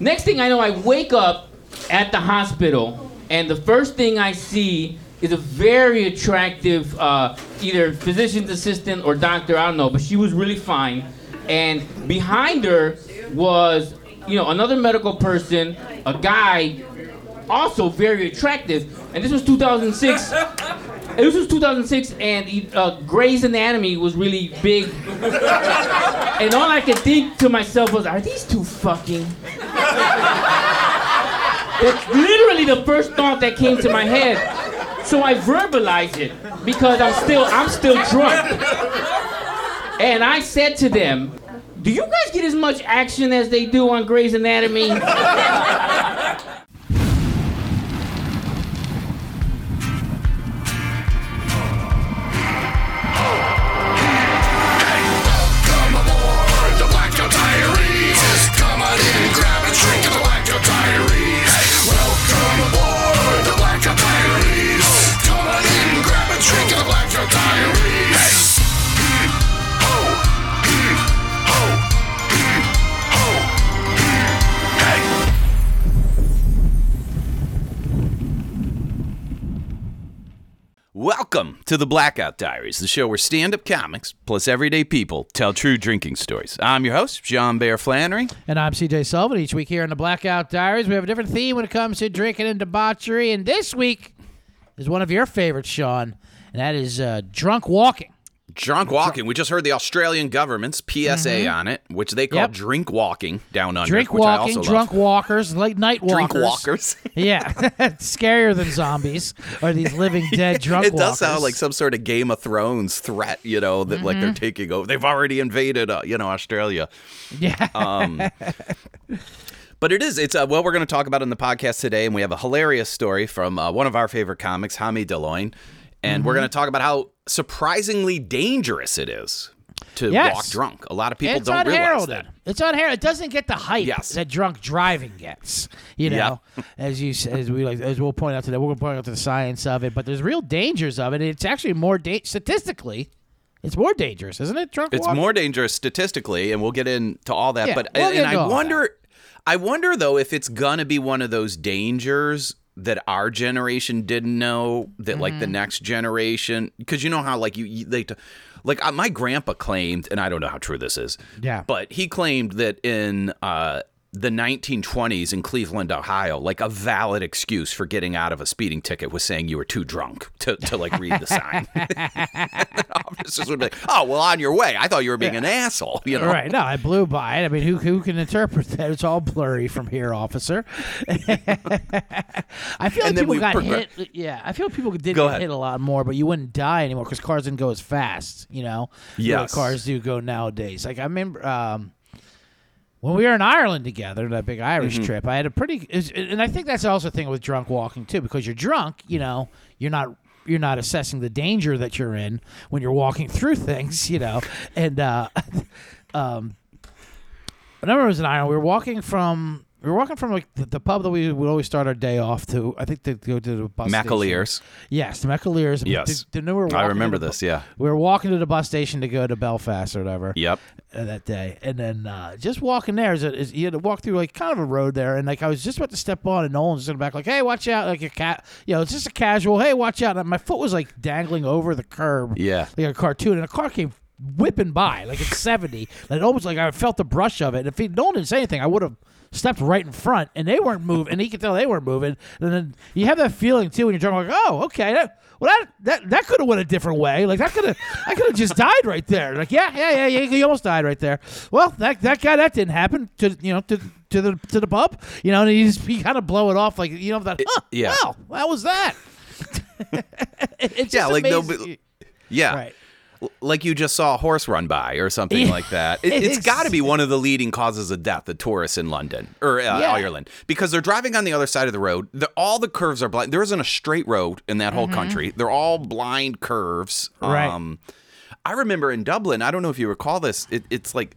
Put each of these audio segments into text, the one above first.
Next thing I know, I wake up at the hospital, and the first thing I see is a very attractive, uh, either physician's assistant or doctor, I don't know, but she was really fine. And behind her was, you know, another medical person, a guy, also very attractive. And this was 2006. This was 2006, and uh, Grey's Anatomy was really big. and all I could think to myself was, are these two fucking? That's literally the first thought that came to my head. So I verbalized it because I'm still I'm still drunk. And I said to them, "Do you guys get as much action as they do on Grey's Anatomy?" Drink of the Welcome to the Blackout Diaries, the show where stand up comics plus everyday people tell true drinking stories. I'm your host, Sean Bear Flannery. And I'm CJ Sullivan. Each week here in the Blackout Diaries, we have a different theme when it comes to drinking and debauchery. And this week is one of your favorites, Sean, and that is uh, drunk walking. Drunk walking. We just heard the Australian government's PSA on it, which they call Mm-hmm. Yep. drink walking down under. Drink which I walking, drunk love. walkers, late night walkers. Drink walkers. Yeah, scarier than zombies are these living dead drunk it does walkers. sound like some sort of Game of Thrones threat, you know, that like Mm-hmm. they're taking over. They've already invaded, uh, you know, Australia. yeah. Um, But it is. It's uh, what we're going to talk about in the podcast today, and we have a hilarious story from uh, one of our favorite comics, Hami Deloigne, and Mm-hmm. we're going to talk about how surprisingly dangerous it is to Yes. walk drunk. A lot of people it's don't realize unheralded. that. It's unheralded. It doesn't get the hype Yes. that drunk driving gets. You know, as you as we like as we'll point out today, we're going to point out to the science of it, but there's real dangers of it. It's actually more da- statistically, it's more dangerous, isn't it? Drunk. It's walking? more dangerous statistically, and we'll get into all that. Yeah, but we'll and I wonder, I wonder though if it's gonna be one of those dangers that our generation didn't know that like the Mm-hmm. next generation, because you know how like you, you they. Like uh, my grandpa claimed, and I don't know how true this is. Yeah. but he claimed that in uh, the 1920s in Cleveland, Ohio, like a valid excuse for getting out of a speeding ticket was saying you were too drunk to, to like read the sign. Officers would be like, "Oh, well, on your way. I thought you were being an asshole." You know, Right. No, I blew by it. I mean, who who can interpret that? It's all blurry from here, officer. I feel like people got progress- hit. Yeah, I feel like people did get hit a lot more, but you wouldn't die anymore because cars didn't go as fast. You know, way cars do go nowadays. Like I remember. Um, when we were in Ireland together, that big Irish Mm-hmm. trip, I had a pretty, and I think that's also a thing with drunk walking too, because you're drunk, you know, you're not you're not assessing the danger that you're in when you're walking through things, you know, and uh, um, I remember it was in Ireland. We were walking from we were walking from like the, the pub that we would always start our day off to. I think to go to the bus station. Yes, McAleers. Yes. The, the newer I remember this. Yeah. We were walking to the bus station to go to Belfast or whatever Yep. uh, that day, and then uh, just walking there is, is you had to walk through like kind of a road there, and like I was just about to step on, and Nolan's in the back like, "Hey, watch out!" Like a cat, you know, it's just a casual, "Hey, watch out!" And my foot was like dangling over the curb, Yeah. like a cartoon, and a car came whipping by like it's seventy, and almost like I felt the brush of it. And if he, Nolan didn't say anything, I would have. Stepped right in front, and they weren't moving, and he could tell they weren't moving. And then you have that feeling too when you're drunk, like, oh, okay, that, well, that that, that could have went a different way. Like that could have, I could have just died right there. Like, yeah, yeah, yeah, yeah, you almost died right there. Well, that that guy, that didn't happen to you know to to the to the pub, you know, and he just he kind of blow it off like you know that. Huh, yeah. Wow, that was that. It- it's Yeah, just like nobody- Yeah. Right. Like you just saw a horse run by or something Yeah. like that. It, it's It's- got to be one of the leading causes of death, the tourists in London or uh, Yeah. Ireland, because they're driving on the other side of the road. The, all the curves are blind. There isn't a straight road in that whole country. They're all blind curves. Mm-hmm. Right. Um, I remember in Dublin. I don't know if you recall this. It, it's like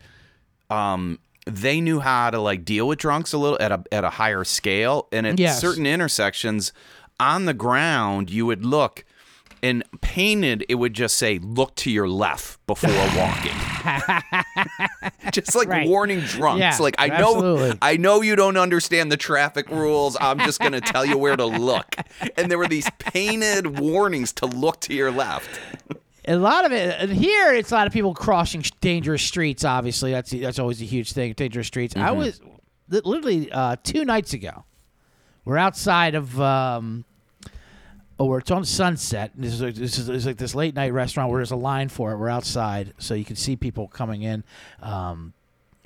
um, they knew how to like deal with drunks a little at a at a higher scale, and at Yes. certain intersections on the ground, you would look. And painted, it would just say, "Look to your left before walking." just like Right. warning drunks. Yeah, like I know, absolutely. I know you don't understand the traffic rules. I'm just gonna tell you where to look. And there were these painted warnings to look to your left. a lot of it and here it's a lot of people crossing sh- dangerous streets obviously that's that's always a huge thing dangerous streets i was literally uh, two nights ago we're outside of um oh we're it's on sunset and this is, like, this is like this late night restaurant where there's a line for it we're outside so you can see people coming in um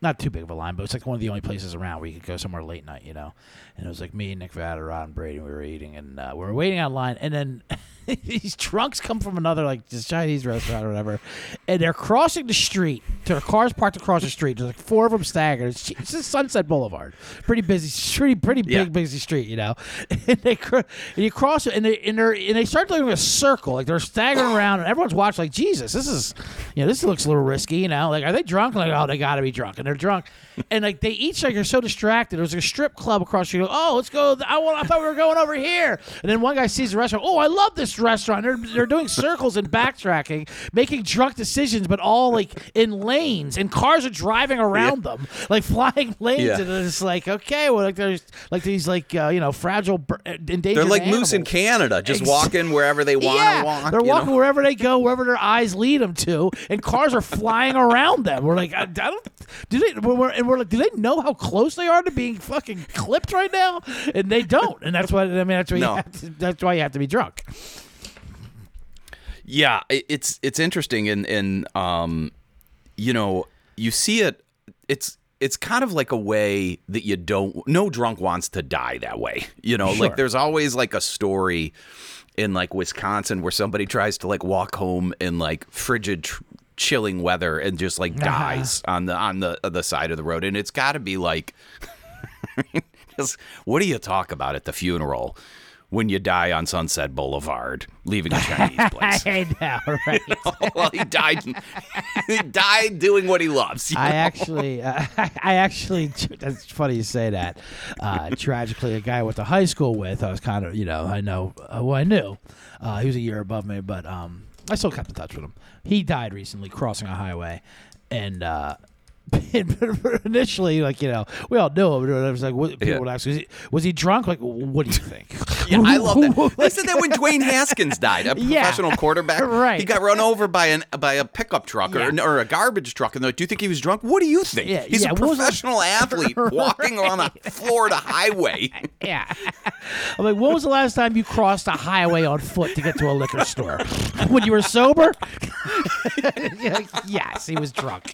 not too big of a line, but it's like one of the only places around where you could go somewhere late night, you know. And it was like me, Nick Vaderod, and Brady. We were eating, and uh, we were waiting on line, and then these trunks come from another like this Chinese restaurant or whatever, and they're crossing the street. Their cars parked across the street. There's like four of them staggered. It's, it's just Sunset Boulevard, pretty busy, pretty pretty big Yeah. busy street, you know. And they and you cross it, and they and, they're, and they start doing a circle, like they're staggering around, and everyone's watching, like Jesus, this is, you know, this looks a little risky, you know. Like, are they drunk? Like, oh, they got to be drunk, and they're drunk, and like they each like are so distracted. There's like a strip club across the street. Oh, let's go. I want. I thought we were going over here, and then one guy sees the restaurant. Oh, I love this restaurant. They're they're doing circles and backtracking, making drunk decisions, but all like in lanes, and cars are driving around them, like flying lanes, Yeah. and it's like okay, well, like there's like these like uh, you know fragile, bir- endangered. They're like moose in. Canada, just Ex- walking wherever they want yeah, to walk. they're walking know? wherever they go, wherever their eyes lead them to, and cars are flying around them. We're like, I, I don't. Do they? We're, we're- and we're like, do they know how close they are to being fucking clipped right now? And they don't. And that's why I mean, that's why No. you have to, that's why you have to be drunk. Yeah, it's it's interesting, and and um, you know, you see it. It's it's kind of like a way that you don't. No drunk wants to die that way. You know, Sure. like there's always like a story in like Wisconsin where somebody tries to like walk home in like frigid. Tr- chilling weather and just like dies on the on the the side of the road and it's got to be like what do you talk about at the funeral when you die on Sunset Boulevard leaving a Chinese place I know, right? well, he died. he died doing what he loves. I know? actually, uh, I actually, that's funny you say that. Uh, tragically, a guy I went to high school with, I was kind of, you know, I know, uh, well, I knew. Uh, he was a year above me, but um, I still kept in touch with him. He died recently crossing a highway, and uh, initially, like you know, we all knew him. but I was like, what, people Yeah. would ask, was he, was he drunk? Like, what do you think? Yeah, I love that. They said that when Dwayne Haskins died, a Yeah. professional quarterback, Right. he got run over by an by a pickup truck or, Yeah. or a garbage truck, and they're like, "Do you think he was drunk? What do you think? Yeah, He's a what was the- professional athlete walking on a Florida highway." Yeah. I'm like, when was the last time you crossed a highway on foot to get to a liquor store? when you were sober? Yes, he was drunk.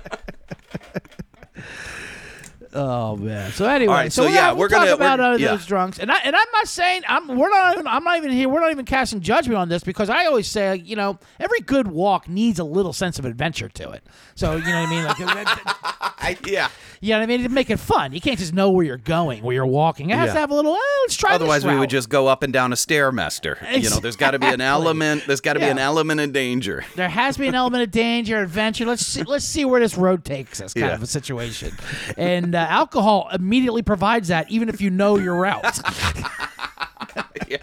oh man. So anyway, right, so, so yeah, yeah, we're talk gonna- about we're- uh, yeah. those drunks, and I and I'm not saying I'm we're not even, I'm not even here. We're not even casting judgment on this because I always say you know every good walk needs a little sense of adventure to it. So you know what I mean? Like, yeah. you know what I mean? To make it fun, you can't just know where you're going, where you're walking. It has Yeah. to have a little. Eh, let's try. this Otherwise, we would just go up and down a stairmaster. You know, there's got to be an element. There's got to be an element of danger. There has to be an element of danger, adventure. Let's see, let's see where this road takes us, kind Yeah. of a situation. And uh, Uh, alcohol immediately provides that, even if you know your route. Yeah.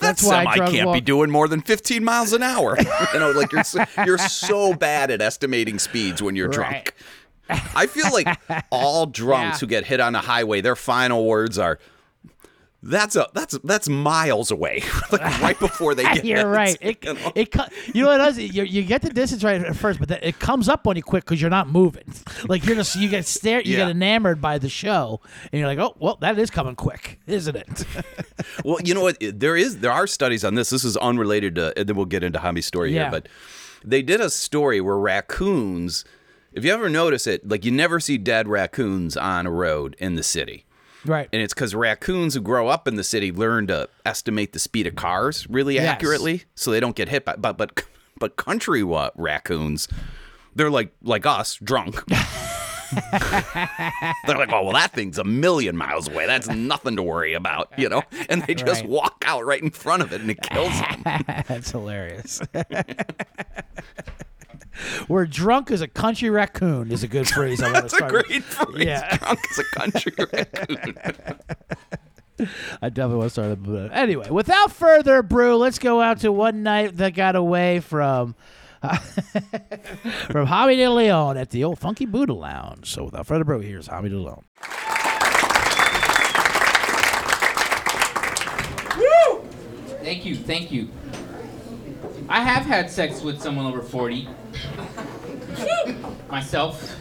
That's why I can't be doing more than 15 miles an hour. you know, like you're so, you're so bad at estimating speeds when you're drunk. I feel like all drunks Yeah. who get hit on a highway, their final words are, "That's a that's that's miles away." like right before they get. You're right. It, You know? it, you know what it does? You, you get the distance right at first, but then it comes up on you quick because you're not moving. Like you're just you get stared, you Yeah. get enamored by the show, and you're like, oh well, that is coming quick, isn't it? Well, you know what? There is there are studies on this. This is unrelated to, and then we'll get into Hami's story Yeah. here. But they did a story where raccoons. If you ever notice it, like you never see dead raccoons on a road in the city. Right. And it's because raccoons who grow up in the city learn to estimate the speed of cars really Yes. accurately, so they don't get hit by. But but but country what raccoons, they're like like us, drunk. they're like, oh well, that thing's a million miles away. That's nothing to worry about, you know. And they just Right. walk out right in front of it, and it kills them. That's hilarious. We're drunk as a country raccoon is a good phrase. I want to That's a start. great phrase. Yeah. Drunk as a country raccoon. I definitely want to start. That. But uh, anyway, without further ado, let's go out to one night that got away from from Javi De Leon at the old Funky Buddha Lounge. So without further ado, here's Javi De Leon. Thank you, thank you. I have had sex with someone over 40. Myself.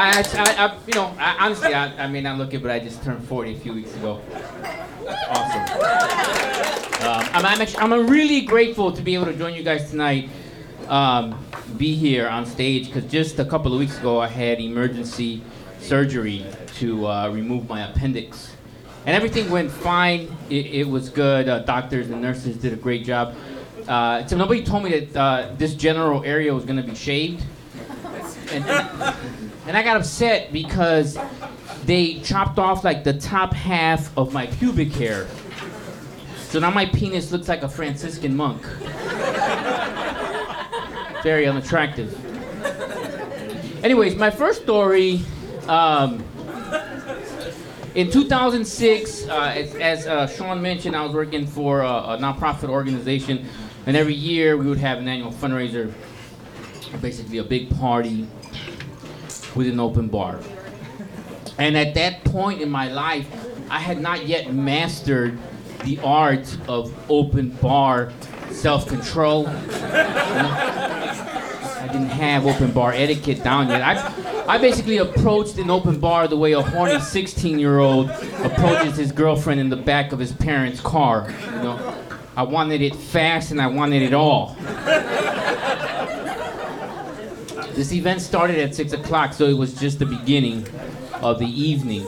I, I, I, you know, I, honestly, I, I may not look it, but I just turned 40 a few weeks ago. Awesome. Um, I'm, I'm, actually, I'm really grateful to be able to join you guys tonight, um, be here on stage, because just a couple of weeks ago I had emergency surgery to uh, remove my appendix. And everything went fine. It, it was good. Uh, doctors and nurses did a great job. Uh, so nobody told me that uh, this general area was going to be shaved. And, and I got upset because they chopped off like the top half of my pubic hair. So now my penis looks like a Franciscan monk. Very unattractive. Anyways, my first story. Um, in 2006, uh, as, as uh, Sean mentioned, I was working for a, a nonprofit organization, and every year we would have an annual fundraiser, basically a big party with an open bar. And at that point in my life, I had not yet mastered the art of open bar self-control. I didn't have open bar etiquette down yet. I, I basically approached an open bar the way a horny 16-year-old approaches his girlfriend in the back of his parents' car. You know, I wanted it fast and I wanted it all. This event started at six o'clock, so it was just the beginning of the evening.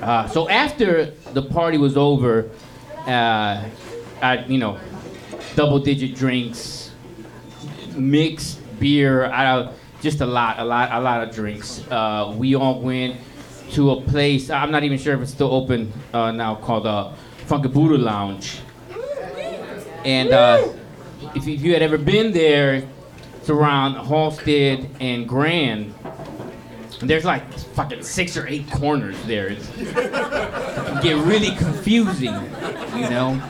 Uh, so after the party was over, uh, I, you know, double-digit drinks, mixed beer, I, just a lot, a lot, a lot of drinks. Uh, we all went to a place. I'm not even sure if it's still open uh, now, called uh, Funky Buddha Lounge. And uh, if, you had ever been there, it's around Halsted and Grand. And there's like fucking six or eight corners there. It's, it get really confusing, you know.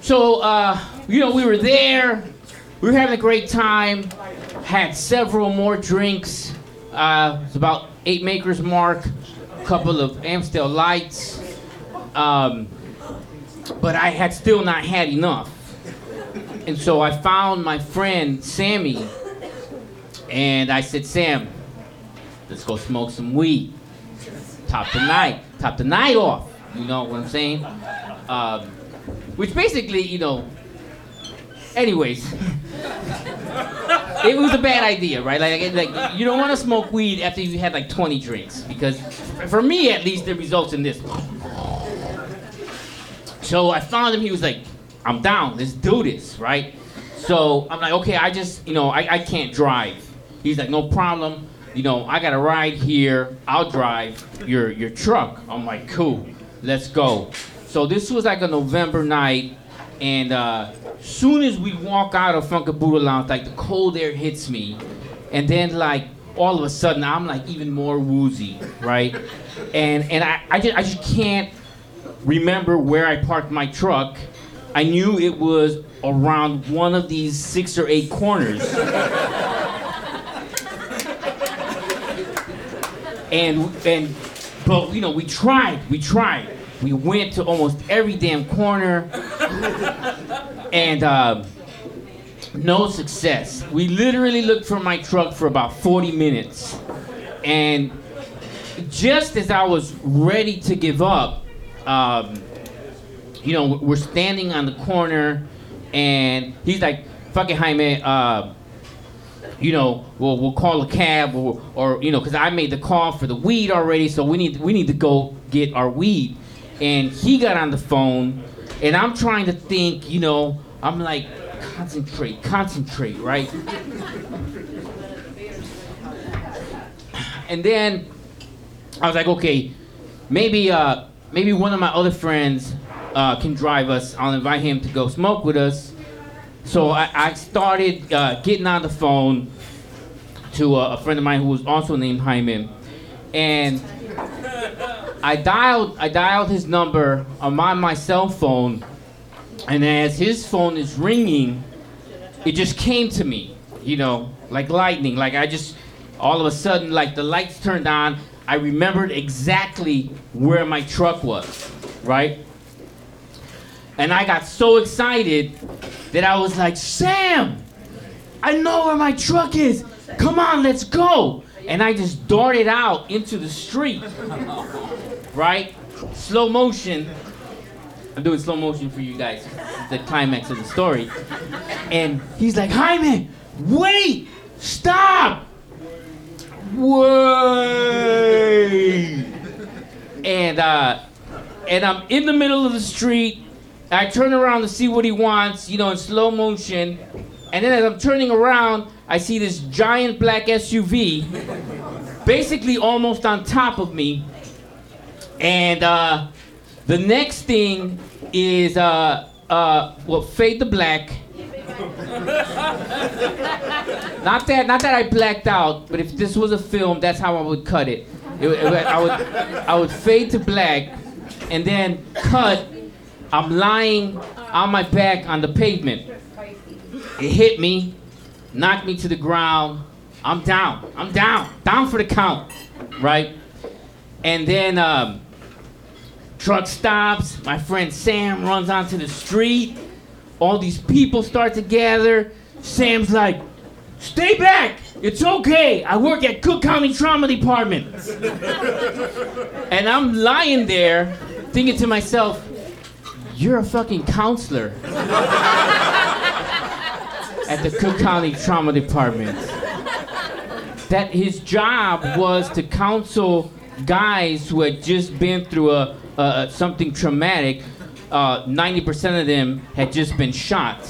So, uh, you know, we were there. We were having a great time. Had several more drinks. Uh, it's about eight Maker's Mark. A couple of Amstel lights. Um, but I had still not had enough. And so I found my friend Sammy, and I said, Sam, let's go smoke some weed. Top the night, top the night off. You know what I'm saying? Um, which basically, you know. Anyways, it was a bad idea, right? Like, like you don't want to smoke weed after you had like 20 drinks because, for me at least, it results in this. So I found him. He was like, "I'm down. Let's do this, right?" So I'm like, "Okay, I just, you know, I, I can't drive." He's like, "No problem. You know, I got a ride here. I'll drive your your truck." I'm like, "Cool. Let's go." So this was like a November night, and uh, soon as we walk out of Funky Buddha Lounge, like the cold air hits me, and then like all of a sudden I'm like even more woozy, right? And and I, I just I just can't remember where I parked my truck. I knew it was around one of these six or eight corners. and and but you know we tried, we tried. We went to almost every damn corner, and um, no success. We literally looked for my truck for about 40 minutes, and just as I was ready to give up, um, you know, we're standing on the corner, and he's like, "Fuck it, Jaime." Uh, you know, we'll, we'll call a cab, or, or you know, because I made the call for the weed already, so we need we need to go get our weed. And he got on the phone, and I'm trying to think, you know, I'm like, concentrate, concentrate, right? and then I was like, okay, maybe uh, maybe one of my other friends uh, can drive us. I'll invite him to go smoke with us. So I, I started uh, getting on the phone to a, a friend of mine who was also named Jaime, and I dialed I dialed his number on my, my cell phone, and as his phone is ringing, it just came to me, you know, like lightning. Like I just all of a sudden, like the lights turned on. I remembered exactly where my truck was, right? And I got so excited that I was like, Sam, I know where my truck is. Come on, let's go. And I just darted out into the street, right? Slow motion. I'm doing slow motion for you guys. The climax of the story. And he's like, Jaime, wait, stop. Wait. And uh, and I'm in the middle of the street. I turn around to see what he wants, you know, in slow motion. And then as I'm turning around, I see this giant black SUV, basically almost on top of me. And uh, the next thing is, uh, uh, well, fade to black. not that, not that I blacked out, but if this was a film, that's how I would cut it. It it I would, I would fade to black, and then cut. I'm lying on my back on the pavement. It hit me, knocked me to the ground. I'm down. I'm down. Down for the count, right? And then um, truck stops. My friend Sam runs onto the street. All these people start to gather. Sam's like, "Stay back. It's okay. I work at Cook County Trauma Department." and I'm lying there, thinking to myself, "You're a fucking counselor." at the Cook County Trauma Department. That his job was to counsel guys who had just been through a, a something traumatic. Uh, 90% of them had just been shot.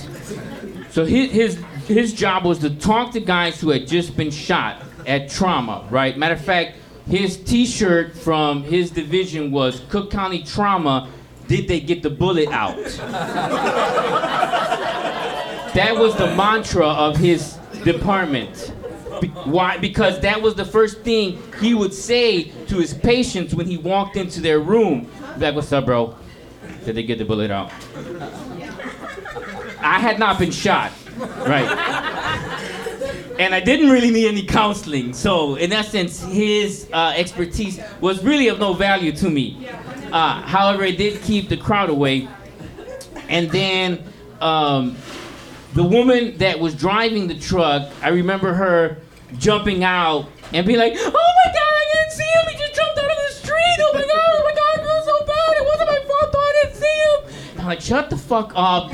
So his, his his job was to talk to guys who had just been shot at trauma, right? Matter of fact, his T-shirt from his division was Cook County Trauma. Did they get the bullet out? That was the mantra of his department. Be- why? Because that was the first thing he would say to his patients when he walked into their room. Like, what's up, bro? Did they get the bullet out? I had not been shot, right? And I didn't really need any counseling. So, in essence, his uh, expertise was really of no value to me. Uh, however, it did keep the crowd away. And then um, the woman that was driving the truck, I remember her jumping out and be like, "Oh my God, I didn't see him! He just jumped out of the street! Oh my God! Oh my God! I feel so bad! It wasn't my fault! Though I didn't see him!" I'm like, "Shut the fuck up!"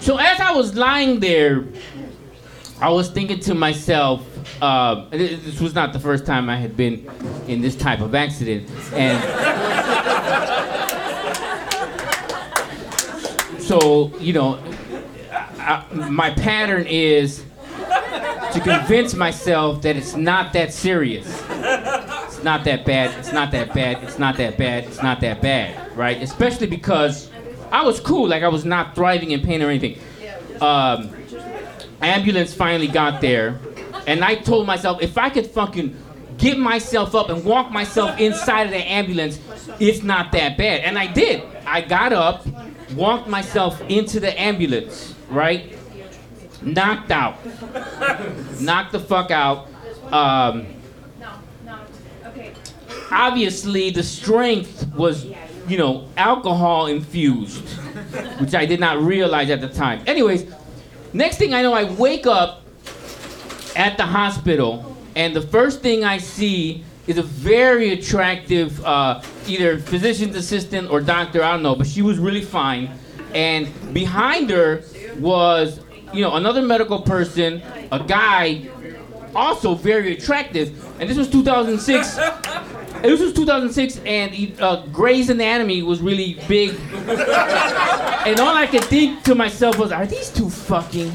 so as I was lying there, I was thinking to myself. Uh, this was not the first time I had been in this type of accident, and so you know I, my pattern is to convince myself that it's not that serious. It's not that bad it's not that bad it's not that bad it's not that bad right? Especially because i was cool like i was not thriving in pain or anything. Um, ambulance finally got there and i told myself if i could fucking get myself up and walk myself inside of the ambulance it's not that bad. And i did. I got up walked myself into the ambulance right? Knocked out. Knocked the fuck out. Um, obviously the strength was you know alcohol infused which i did not realize at the time. Anyways next thing i know i wake up at the hospital and the first thing i see is a very attractive uh, either physician's assistant or doctor i don't know but she was really fine. And behind her was you know another medical person a guy also very attractive. And this was 2006 this was 2006 and he- uh, Grey's Anatomy was really big. And all I could think to myself was are these two fucking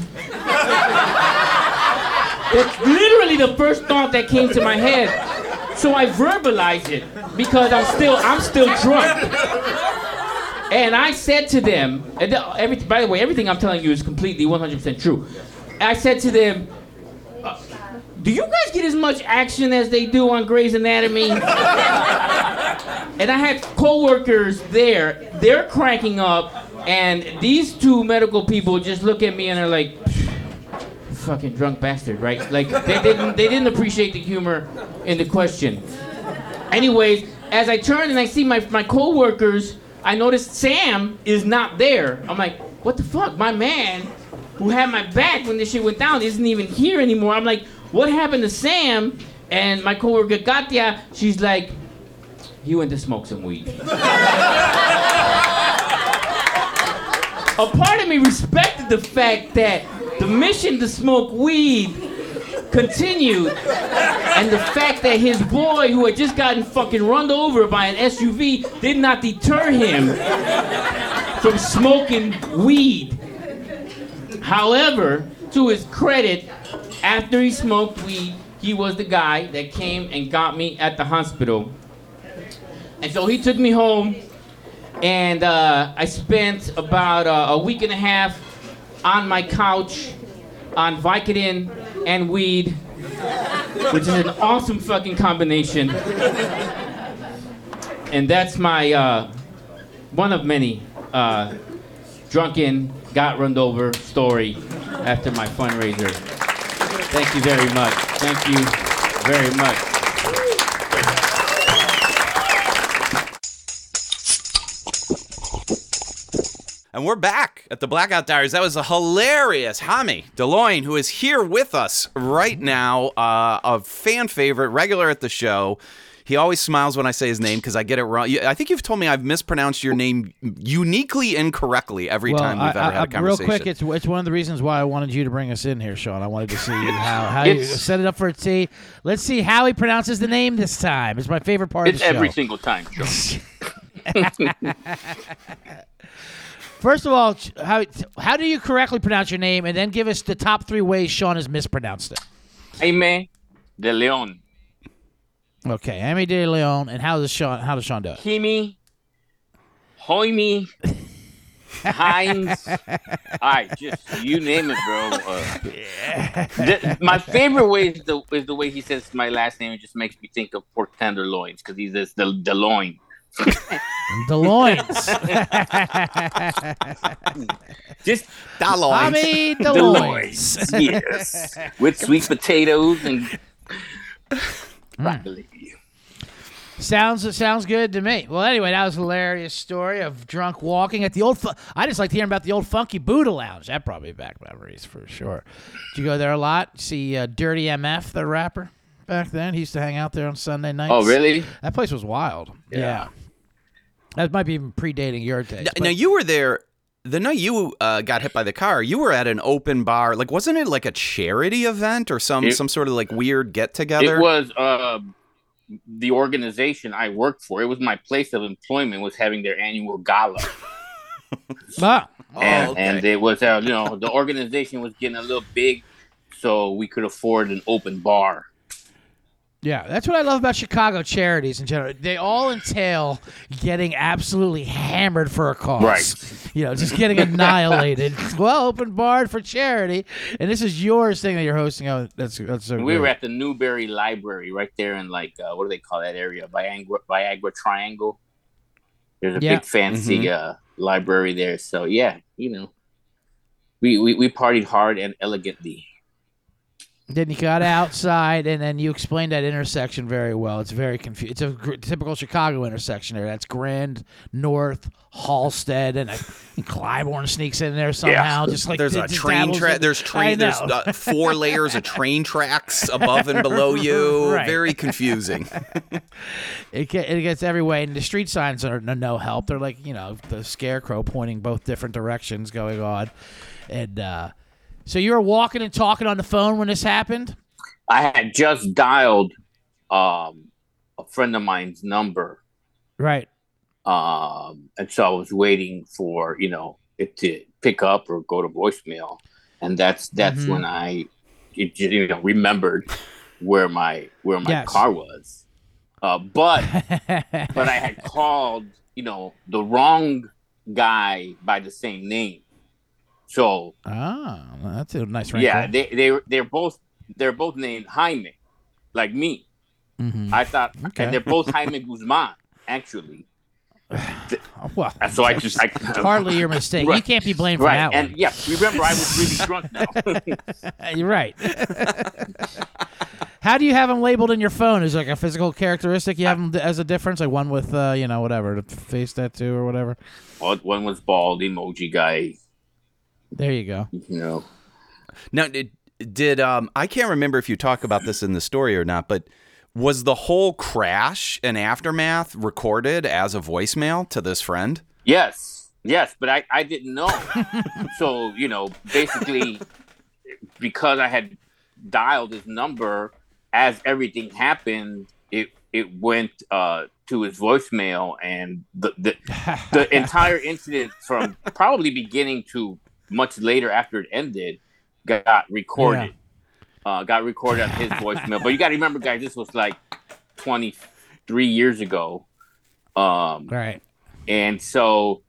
that's literally the first thought that came to my head. So I verbalized it because I'm still I'm still drunk and I said to them, and every, by the way, everything I'm telling you is completely 100% true. I said to them, do you guys get as much action as they do on Grey's Anatomy? and I had coworkers there. They're cranking up, and these two medical people just look at me and they're like, "Fucking drunk bastard," right? Like they didn't they didn't appreciate the humor in the question. Anyways, as I turn and I see my my coworkers, I noticed Sam is not there. I'm like, "What the fuck? My man." Who had my back when this shit went down isn't even here anymore. I'm like, what happened to Sam? And my coworker Katya, she's like, he went to smoke some weed. A part of me respected the fact that the mission to smoke weed continued, and the fact that his boy, who had just gotten fucking run over by an SUV, did not deter him from smoking weed. However, to his credit, after he smoked weed, he was the guy that came and got me at the hospital. And so he took me home, and uh, I spent about uh, a week and a half on my couch on Vicodin and weed, which is an awesome fucking combination. And that's my uh, one of many uh, drunken, got run over story after my fundraiser. Thank you very much. Thank you very much. And we're back at the Blackout Diaries. That was a hilarious Hami DeLoyne, who is here with us right now, uh, a fan favorite, regular at the show. He always smiles when I say his name because I get it wrong. I think you've told me I've mispronounced your name uniquely incorrectly every time we've I- ever had a I- Real quick, it's it's one of the reasons why I wanted you to bring us in here, Sean. I wanted to see how how you set it up for a T. Let's see how he pronounces the name this time. It's my favorite part It's of the show. every single time. Joe. First of all, how how do you correctly pronounce your name, and then give us the top three ways Sean has mispronounced it. Jaime de Leon. Okay, Amy De Leon, and how does Sean how does Sean do it? Kimi, Hoimi, Heinz. I just you name it, bro. Uh, the- my favorite way is the is the way he says my last name. It just makes me think of pork tenderloins because he says the the loin. DeLoyne's. Just Daloins. Amy the DeLoyne's. loins, yes, with sweet potatoes and broccoli. Sounds sounds good to me. Well, anyway, that was a hilarious story of drunk walking at the old. Fu- I just liked hearing about the old Funky Buddha Lounge. That probably back memories for sure. Did you go there a lot? See uh, Dirty MF, the rapper, back then. He used to hang out there on Sunday nights. Oh, really? That place was wild. Yeah. That might be even predating your days. Now you were there the night you uh, got hit by the car. You were at an open bar. Like, wasn't it like a charity event or some It- some sort of like weird get together? It was uh, the organization I worked for. It was my place of employment was having their annual gala, Ah, and, okay. and it was uh, you know the organization was getting a little big, so we could afford an open bar. Yeah, that's what I love about Chicago charities in general. They all entail getting absolutely hammered for a cause. Right. You know, just getting annihilated. well, open bar for charity, and this is yours thing that you're hosting. Oh, that's that's so. We great. were at the Newberry Library right there in like uh, what do they call that area? Viagra, Viagra Triangle. There's a Yeah. big fancy uh, library there. So yeah, you know, we, we we partied hard and elegantly. Then you got outside, and then you explained that intersection very well. It's very confusing. It's a gr- typical Chicago intersection there. That's Grand, North, Halsted, and, I think Clybourn sneaks in there somehow. Just like there's a train dabbles track. in- There's I train. There's know. uh, four layers of train tracks above and below you. Right. Very confusing. It, get, it gets every way, and the street signs are no, no help. They're like you know the scarecrow pointing both different directions going on, and uh, so you were walking and talking on the phone when this happened. I had just dialed um, a friend of mine's number, Right. um, and so I was waiting for you know it to pick up or go to voicemail, and that's that's Mhm. when I it, you know remembered where my where my Yes. car was, uh, but but I had called you know the wrong guy by the same name, so ah, that's a nice wrinkle. yeah they they they're both they're both named Jaime, like me. Mhm. I thought, Okay. and they're both Jaime Guzman, actually. Well, so I just, I hardly your mistake. You can't be blamed for right. that And yeah, remember, I was really drunk now. You're right. How do you have them labeled in your phone? Is it like a physical characteristic you have them as a difference, like one with uh, you know whatever, the face tattoo or whatever? One one was bald, emoji guy. There you go. You know, Now, did, did um, I can't remember if you talk about this in the story or not, but was the whole crash and aftermath recorded as a voicemail to this friend? Yes, yes, but I, I didn't know. so, you know, basically, because I had dialed his number as everything happened, it it went uh, to his voicemail, and the, the the entire incident from probably beginning to much later after it ended got recorded. Uh, got recorded on his voicemail. But you got to remember, guys, this was like 23 years ago. Um, Right. and so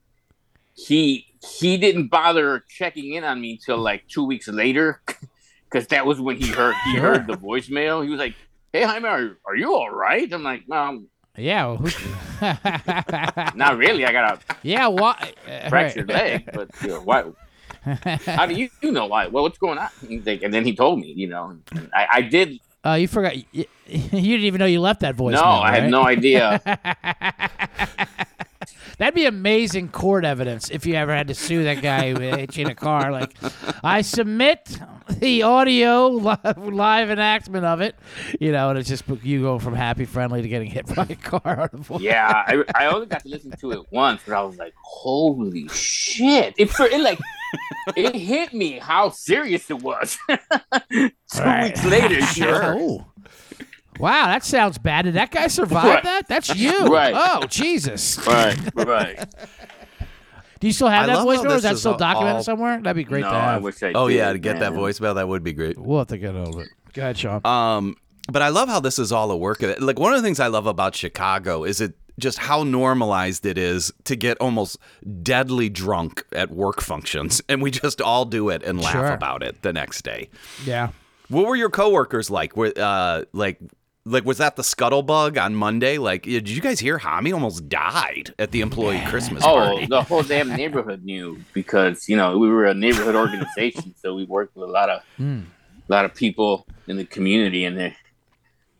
he he didn't bother checking in on me until like two weeks later because that was when he heard he heard the voicemail he was like hey Jaime are, are you all right i'm like um Yeah. Well, not really i got a yeah. Why? uh, fractured right. leg but you know, why how do you, you know why well what's going on and then he told me you know I, I did Uh, you forgot. You, you didn't even know you left that voice. no i right? had no idea That'd be amazing court evidence if you ever had to sue that guy who hit you in a car. Like, I submit the audio li- live enactment of it, you know, and it's just you go from happy, friendly to getting hit by a car yeah I, I only got to listen to it once but i was like holy shit it, for, it like it hit me how serious it was two Right. weeks later sure Oh. Wow, that sounds bad. Did that guy survive Right. that? That's you. Right. Oh, Jesus. right right Do you still have I that love how voicemail? or Is that still documented all- somewhere? That'd be great no to i have. wish i Oh did, yeah, to get that man. voicemail, that would be great. We'll have to get hold of it. Go ahead, Sean. Um, but I love how this is all a work of it. Like one of the things I love about Chicago is it just how normalized it is to get almost deadly drunk at work functions, and we just all do it and laugh Sure. about it the next day. yeah. What were your coworkers like? Were uh like like was that the scuttlebug on Monday? Like, did you guys hear Hami almost died at the employee Christmas Oh, party? the whole damn neighborhood knew because you know we were a neighborhood organization, so we worked with a lot of Hmm. a lot of people in the community, and they,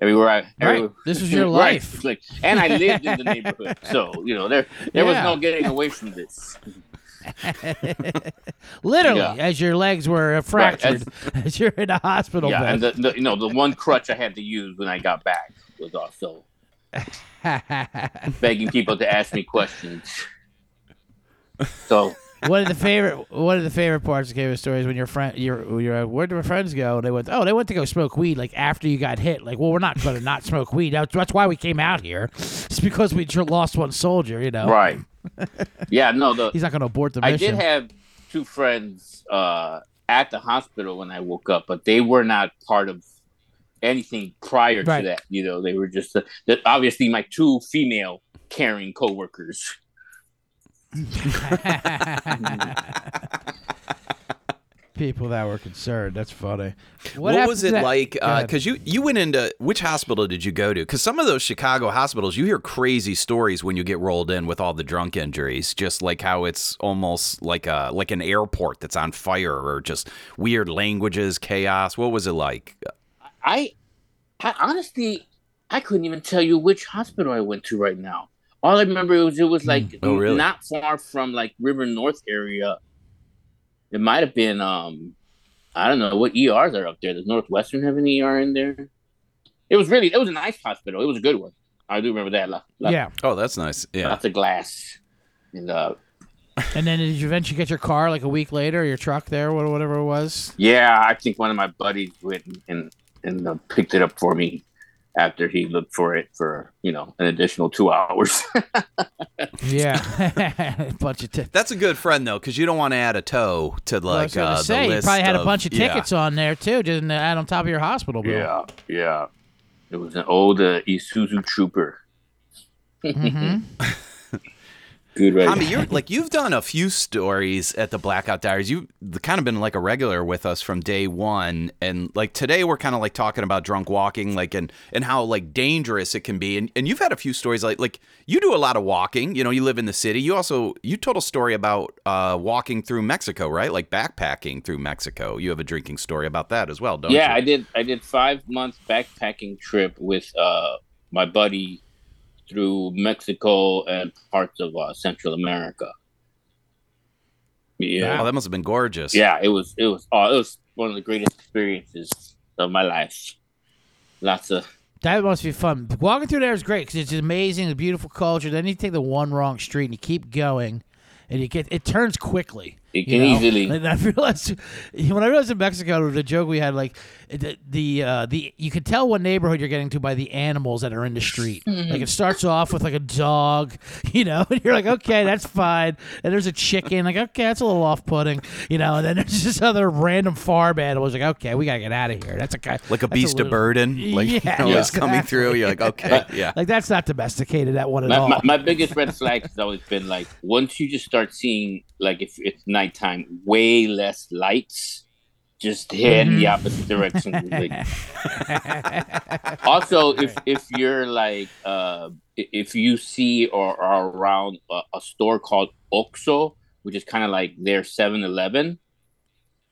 everywhere I everywhere, This was your life. It's like, and I lived in the neighborhood, so you know there there Yeah. was no getting away from this. Literally, Yeah. as your legs were fractured, as, you're in a hospital yeah, bed. and the, the you know the one crutch I had to use when I got back was also begging people to ask me questions. So one of the favorite one of the favorite parts of Cave stories when your friend your your where do my friends go? And they went, oh, they went to go smoke weed like after you got hit. Like, well, we're not going to not smoke weed. That's, that's why we came out here. It's because we lost one soldier. You know, right, yeah, no, the He's not going to abort the mission. I did have two friends uh, at the hospital when I woke up, but they were not part of anything prior Right. to that. You know, they were just uh, obviously my two female caring coworkers. People that were concerned. That's funny. What, happened was it that- like? Go uh, ahead. Because you you went into which hospital did you go to? Because some of those Chicago hospitals, you hear crazy stories when you get rolled in with all the drunk injuries. Just like how it's almost like a like an airport that's on fire, or just weird languages, chaos. What was it like? I, I honestly, I couldn't even tell you which hospital I went to right now. All I remember was it was like Oh, really? not far from like River North area. It might have been um, I don't know what ERs are up there. Does Northwestern have an ER in there? It was really it was a nice hospital. It was a good one. I do remember that. Lot, lot, yeah. Oh, that's nice. Yeah. lots of glass. And uh, And then did you eventually get your car like a week later, or your truck there, wha- whatever it was? yeah, I think one of my buddies went and and uh, picked it up for me after he looked for it for you know an additional two hours. Yeah. bunch of tickets. That's a good friend though, because you don't want to add a toe to I was like uh, to the say, you list probably had a bunch of yeah. tickets on there too, just to add on top of your hospital bill. Yeah, yeah. It was an old uh, Isuzu Trooper. hmm Good right. Tommy, you're like you've done a few stories at the Blackout Diaries. You've kind of been like a regular with us from day one, and like today we're kind of like talking about drunk walking, like and and how like dangerous it can be. And and you've had a few stories like like you do a lot of walking. You know, you live in the city. You also you told a story about uh, walking through Mexico, right? Like backpacking through Mexico. You have a drinking story about that as well, don't yeah, you? Yeah, I did. I did five months backpacking trip with uh, my buddy through Mexico and parts of uh, Central America. Yeah, Oh, that must have been gorgeous. yeah. It was. It was. Oh, it was one of the greatest experiences of my life. Lots of That must be fun. Walking through there is great because it's amazing, a beautiful culture. Then you take the one wrong street and you keep going, and you get it turns quickly. It you can know? easily- And I realized when I realized in Mexico, the joke we had like the the, uh, the you could tell what neighborhood you're getting to by the animals that are in the street. Like it starts off with like a dog, you know, and you're like, okay, that's fine. And there's a chicken, like okay, that's a little off-putting, you know. And then there's just other random farm animals, like okay, we gotta get out of here. That's okay. Like a that's beast little- of burden, like Yeah, you know, it's coming through. You're like, okay, yeah. Like that's not domesticated. That one at my, all. my, my biggest red flag has always been like once you just start seeing like if it's nighttime, way less lights, just head in the opposite direction. Like, also, if if you're like uh, if you see or are around a, a store called Oxxo, which is kind of like their 7-Eleven,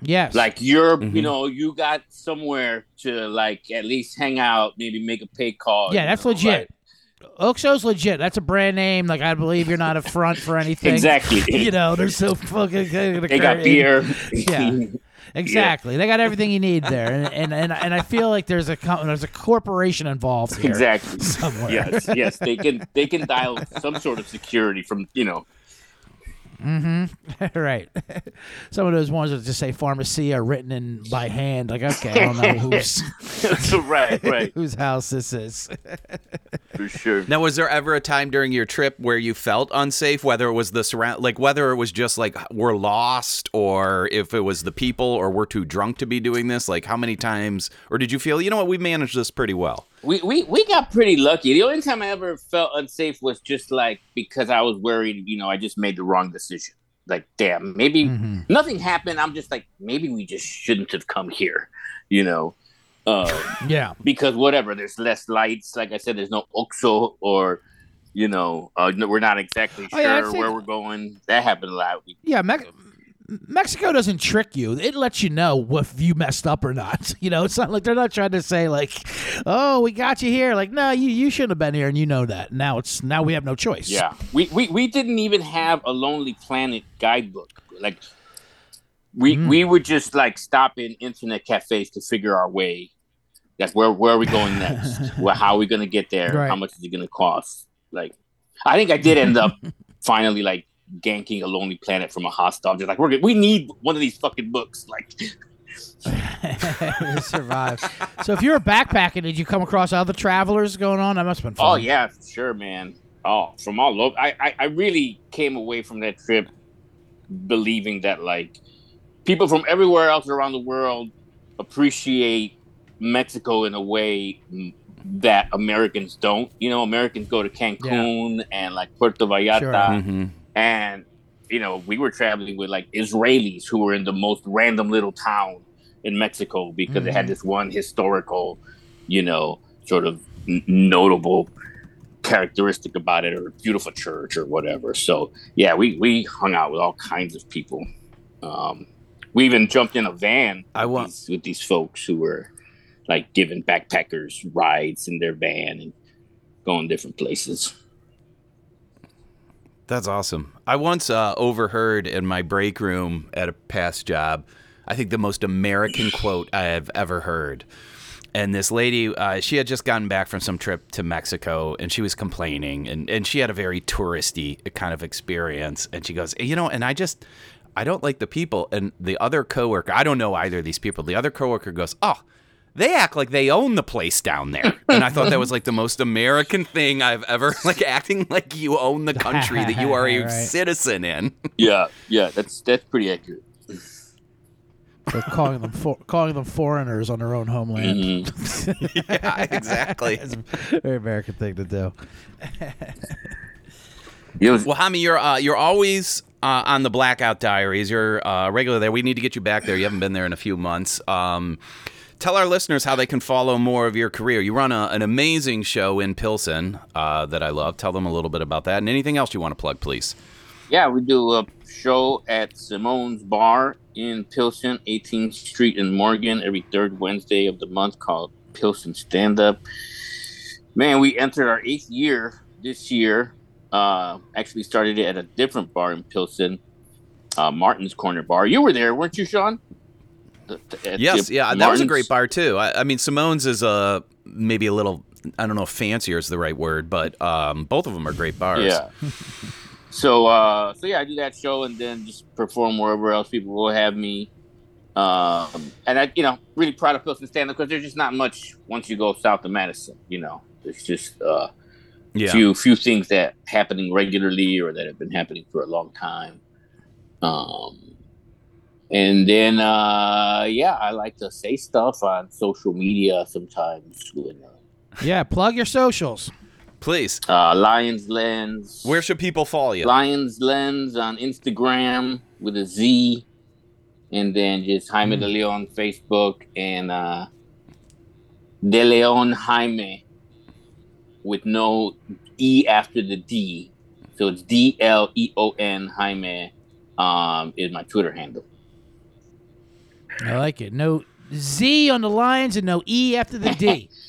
yes. like you're Mhm. you know you got somewhere to like at least hang out, maybe make a pay call. yeah, that's know, legit. like- Oxxo's legit. That's a brand name. Like I believe you're not a front for anything. Exactly. you know, they're so fucking. they got beer. Yeah. Exactly. They got everything you need there, and and and, and I feel like there's a there's a corporation involved here. Exactly. Somewhere. Yes, yes, they can they can dial some sort of security from you know. Mm-hmm. right. Some of those ones that just say pharmacy are written in by hand. Like okay, I don't know whose right, right, whose house this is. for sure. Now, was there ever a time during your trip where you felt unsafe, whether it was the surround, like whether it was just like we're lost, or if it was the people, or we're too drunk to be doing this? Like, how many times, or did you feel, you know what, we managed this pretty well? We, we we got pretty lucky. The only time I ever felt unsafe was just like because I was worried. You know, I just made the wrong decision. Like, damn, maybe nothing happened. I'm just like, maybe we just shouldn't have come here. You know. Uh, Yeah. because whatever, there's less lights. Like I said, there's no Oxxo or, you know, uh, we're not exactly Oh, sure yeah, I'd where we're going. That happened a lot. We- Yeah, Mex- Mexico doesn't trick you. It lets you know if you messed up or not. You know, it's not like they're not trying to say like, "Oh, we got you here." Like, no, you you shouldn't have been here, and you know that. Now it's now we have no choice. Yeah, we, we we didn't even have a Lonely Planet guidebook. Like, we Mm. we would just like stop in internet cafes to figure our way. Like, where where are we going next? well, how are we gonna get there? Right. How much is it gonna cost? Like, I think I did end up finally like ganking a Lonely Planet from a hostel. Just like we're good. we need one of these fucking books. Like, survive. so if you were backpacking, did you come across other travelers going on? That must have been fun. Oh yeah, sure, man. Oh, from all over. I, I I really came away from that trip believing that like people from everywhere else around the world appreciate Mexico in a way that Americans don't. You know, Americans go to Cancun and like Puerto Vallarta, Sure. Mm-hmm. And you know we were traveling with like Israelis who were in the most random little town in Mexico because they had Mhm. this one historical, you know, sort of n- notable characteristic about it or beautiful church or whatever. So yeah, we we hung out with all kinds of people. Um, we even jumped in a van I with, want- with these folks who were like giving backpackers rides in their van and going different places. That's awesome. I once uh, overheard in my break room at a past job, I think the most American quote I have ever heard. And this lady, uh, she had just gotten back from some trip to Mexico and she was complaining and, and she had a very touristy kind of experience. And she goes, you know, and I just, I don't like the people. And the other coworker, I don't know either of these people, the other coworker goes, oh, they act like they own the place down there. And I thought that was like the most American thing I've ever like acting like you own the country that you are a Right. citizen in. Yeah, yeah, that's that's pretty accurate. They're calling them for, calling them foreigners on their own homeland. Mhm. yeah, exactly. That's a very American thing to do. Was Well, Jaime, you're uh, you're always uh, on the Blackout Diaries. You're uh, regular there. We need to get you back there. You haven't been there in a few months. Um, tell our listeners how they can follow more of your career. You run a, an amazing show in Pilsen uh, that I love. Tell them a little bit about that and anything else you want to plug, please. Yeah, we do a show at Simone's Bar in Pilsen, 18th Street in Morgan, every third Wednesday of the month called Pilsen Stand Up. Man, we entered our eighth year this year. Uh, actually started it at a different bar in Pilsen, uh, Martin's Corner Bar. You were there, weren't you, Sean? Yes, yeah, that was a great bar too. I, I mean, Simone's is a maybe a little. I don't know if fancier is the right word, but um, both of them are great bars. Yeah. so uh so yeah, I do that show and then just perform wherever else people will have me. Um and I you know, really proud of Pilsen stand up because there's just not much once you go south of Madison, you know. There's just uh yeah. few few things that happening regularly or that have been happening for a long time. Um and then uh yeah, I like to say stuff on social media sometimes when uh, Yeah, plug your socials. Please, uh Lions Lens where should people follow you? Lions Lens on Instagram with a Z, and then just Jaime De Leon Facebook and uh, De Leon Jaime with no E after the D. So it's D L E O N Jaime um, is my Twitter handle. I like it. No Z on the lines and no E after the D.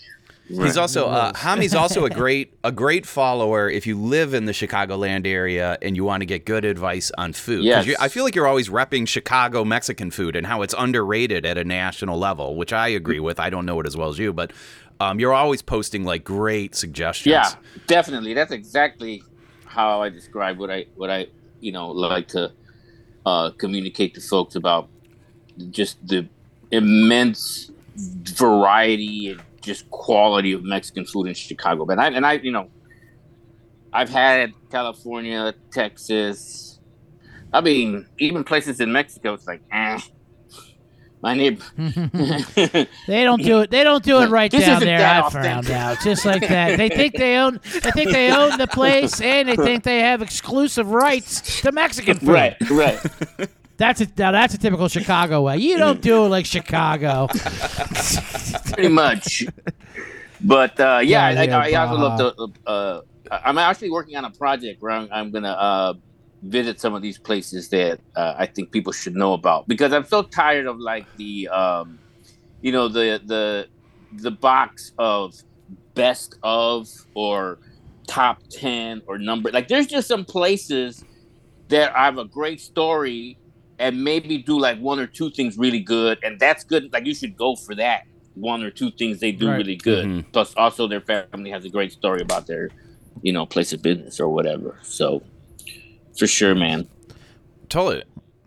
He's also uh, Jaime's also a great a great follower if you live in the Chicagoland area and you want to get good advice on food, Yes. you- I feel like you're always repping Chicago Mexican food and how it's underrated at a national level, which I agree with. I don't know it as well as you, but um, you're always posting like great suggestions. Yeah, definitely. That's exactly how I describe what I what I you know like to uh, communicate to folks about just the immense variety and just quality of Mexican food in Chicago. But I and I you know I've had California, Texas. I mean, even places in Mexico. It's like, eh. My neighbor. They don't do it. They don't do it right This down there. I found out just like that. They think they own. They think they own the place, and they think they have exclusive rights to Mexican food. right, right. That's a now that's a typical Chicago way. You don't do it like Chicago. pretty much. But uh, yeah, Yeah, I, yeah, I, I also love to. Uh, I'm actually working on a project where I'm, I'm gonna uh, visit some of these places that uh, I think people should know about because I'm so tired of like the, um, you know, the the the box of best of or top ten or number. Like, there's just some places that I have a great story and maybe do like one or two things really good, and that's good. Like, you should go for that one or two things they do Right. really good. Mhm. Plus, also their family has a great story about their, you know, place of business or whatever. So, for sure, man. Totally.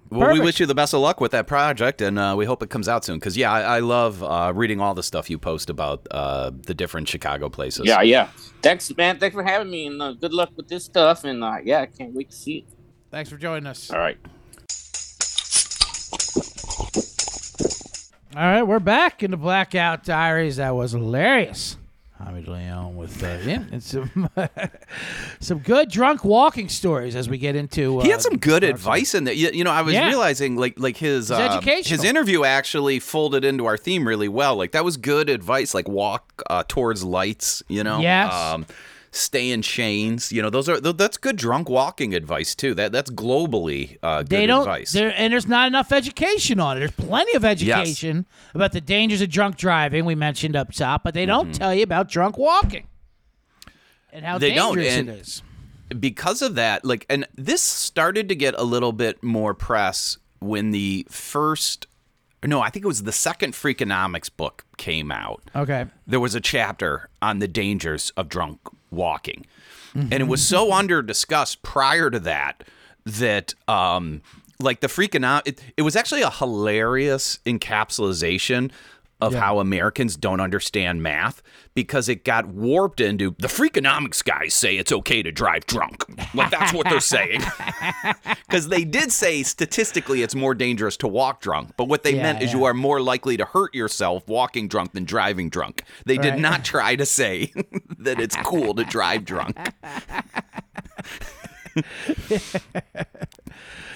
Well, we wish you the best of luck with that project, and uh, we hope it comes out soon. Because yeah, I, I love uh, reading all the stuff you post about uh, the different Chicago places. Yeah, yeah. Thanks, man. Thanks for having me, and uh, good luck with this stuff. And uh, yeah, I can't wait to see it. Thanks for joining us. All right. All right, we're back in the Blackout Diaries. That was hilarious. Jaime de Leon with uh, yeah, and some some good drunk walking stories as we get into. Uh, He had some good advice in there. You, you know, I was Yeah. realizing like like his uh, his interview actually folded into our theme really well. Like that was good advice. Like walk uh, towards lights. You know, Yes. Um, stay in chains. You know, those are th- that's good drunk walking advice too. That that's globally uh, good they don't advice. there and there's not enough education on it there's plenty of education about the dangers of drunk driving we mentioned up top but they don't tell you about drunk walking and how Mm-hmm. They don't, dangerous and- it is because of that, like, and this started to get a little bit more press when the first, no, I think it was the second Freakonomics book came out. okay There was a chapter on the dangers of drunk walking, and it was so under discussed prior to that that, um, like the Freakonomics, it, it was actually a hilarious encapsulation of how Americans don't understand math because it got warped into the Freakonomics guys say it's okay to drive drunk. Like that's what they're saying. Because they did say statistically it's more dangerous to walk drunk, but what they Yeah, meant is yeah. you are more likely to hurt yourself walking drunk than driving drunk. They did not try to say that it's cool to drive drunk.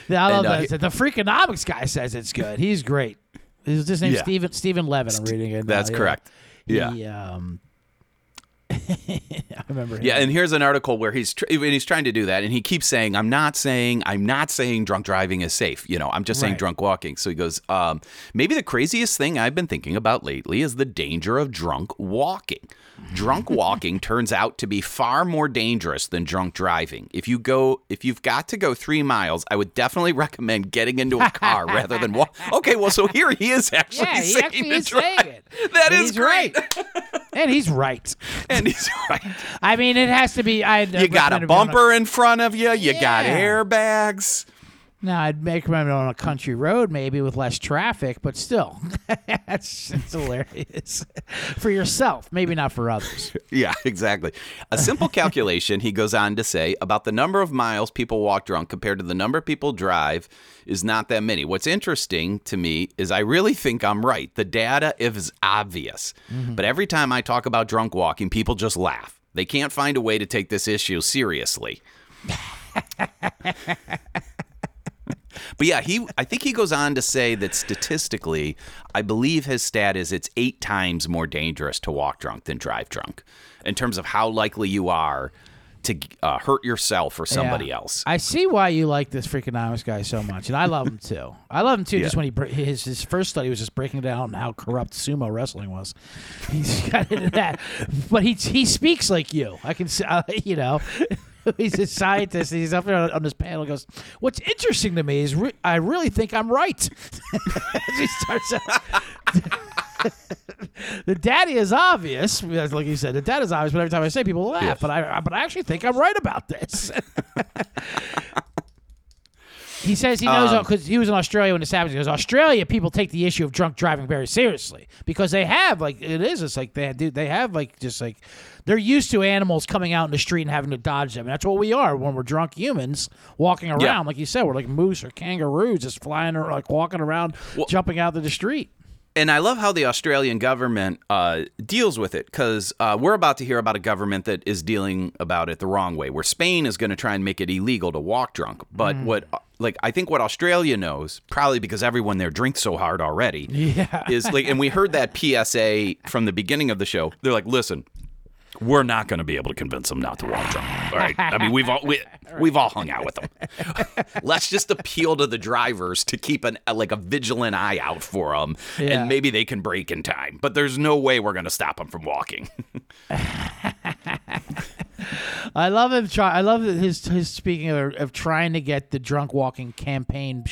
I love And, uh, that. The Freakonomics guy says it's good. He's great. His, his name's Yeah. Stephen Steven Levitt. I'm reading it. now, That's yeah. correct. Yeah. He, um, I remember. Him. Yeah, and here's an article where he's tr- and he's trying to do that, and he keeps saying, "I'm not saying I'm not saying drunk driving is safe. You know, I'm just saying Right. drunk walking." So he goes, um, "Maybe the craziest thing I've been thinking about lately is the danger of drunk walking. Drunk walking turns out to be far more dangerous than drunk driving. If you go, if you've got to go three miles, I would definitely recommend getting into a car rather than walk. Okay, well, so here he is actually Yeah, he saying actually is saying it. That is great, and he's right. and he's right. I mean, it has to be. I You got a bumper in front of you. You got airbags. No, I'd make them on a country road, maybe with less traffic, but still, that's, that's hilarious for yourself. Maybe not for others. Yeah, exactly. A simple calculation, he goes on to say, about the number of miles people walk drunk compared to the number people drive is not that many. What's interesting to me is I really think I'm right. The data is obvious. Mm-hmm. But every time I talk about drunk walking, people just laugh. They can't find a way to take this issue seriously. But yeah, he I think he goes on to say that statistically, I believe his stat is it's 8 times more dangerous to walk drunk than drive drunk in terms of how likely you are to uh, hurt yourself or somebody Yeah. else. I see why you like this freaking freakonomics guy so much, and I love him too. I love him too. Just when he his his first study was just breaking down how corrupt sumo wrestling was. He's got into that, but he he speaks like you. I can see, uh, you know. He's a scientist. And he's up there on, on this panel. and Goes, what's interesting to me is re- I really think I'm right. he starts out. the daddy is obvious, like you said. The data is obvious, but every time I say, people laugh. Yeah. But I, but I actually think I'm right about this. He says he knows Um, because he was in Australia when this happened. He goes, Australia people take the issue of drunk driving very seriously because they have like it is. It's like they do. They have like just like they're used to animals coming out in the street and having to dodge them. And that's what we are when we're drunk humans walking around. Yeah. Like you said, we're like moose or kangaroos just flying or like walking around, jumping out to the street. And I love how the Australian government uh, deals with it because uh, we're about to hear about a government that is dealing about it the wrong way, where Spain is going to try and make it illegal to walk drunk. But what, like, I think what Australia knows, probably because everyone there drinks so hard already, Yeah. is like, and we heard that PSA from the beginning of the show. They're like, listen, we're not going to be able to convince them not to walk drunk. All right. I mean, we've all we, we've all hung out with them. Let's just appeal to the drivers to keep an uh, like a vigilant eye out for them, Yeah. and maybe they can brake in time. But there's no way we're going to stop them from walking. I love him. Try. I love his his speaking of, of trying to get the drunk walking campaign,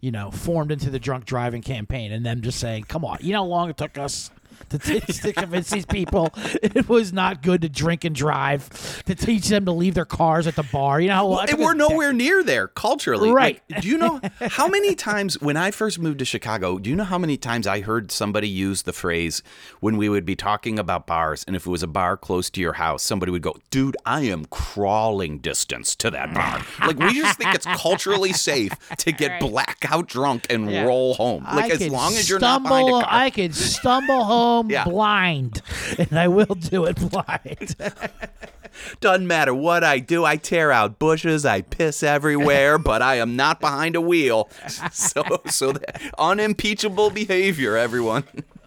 you know, formed into the drunk driving campaign, and them just saying, "Come on, you know how long it took us." To, t- to convince these people it was not good to drink and drive, to teach them to leave their cars at the bar. You know how long it and we're decade. nowhere near there culturally. Right. Like, do you know how many times when I first moved to Chicago, do you know how many times I heard somebody use the phrase when we would be talking about bars and if it was a bar close to your house, somebody would go, "Dude, I am crawling distance to that bar." like we just think it's culturally safe to get blackout drunk and Yeah. roll home. Like I as long as you're not behind a car. I could stumble home Yeah. blind, and I will do it blind. Doesn't matter what I do. I tear out bushes. I piss everywhere, but I am not behind a wheel. So, so that unimpeachable behavior, everyone.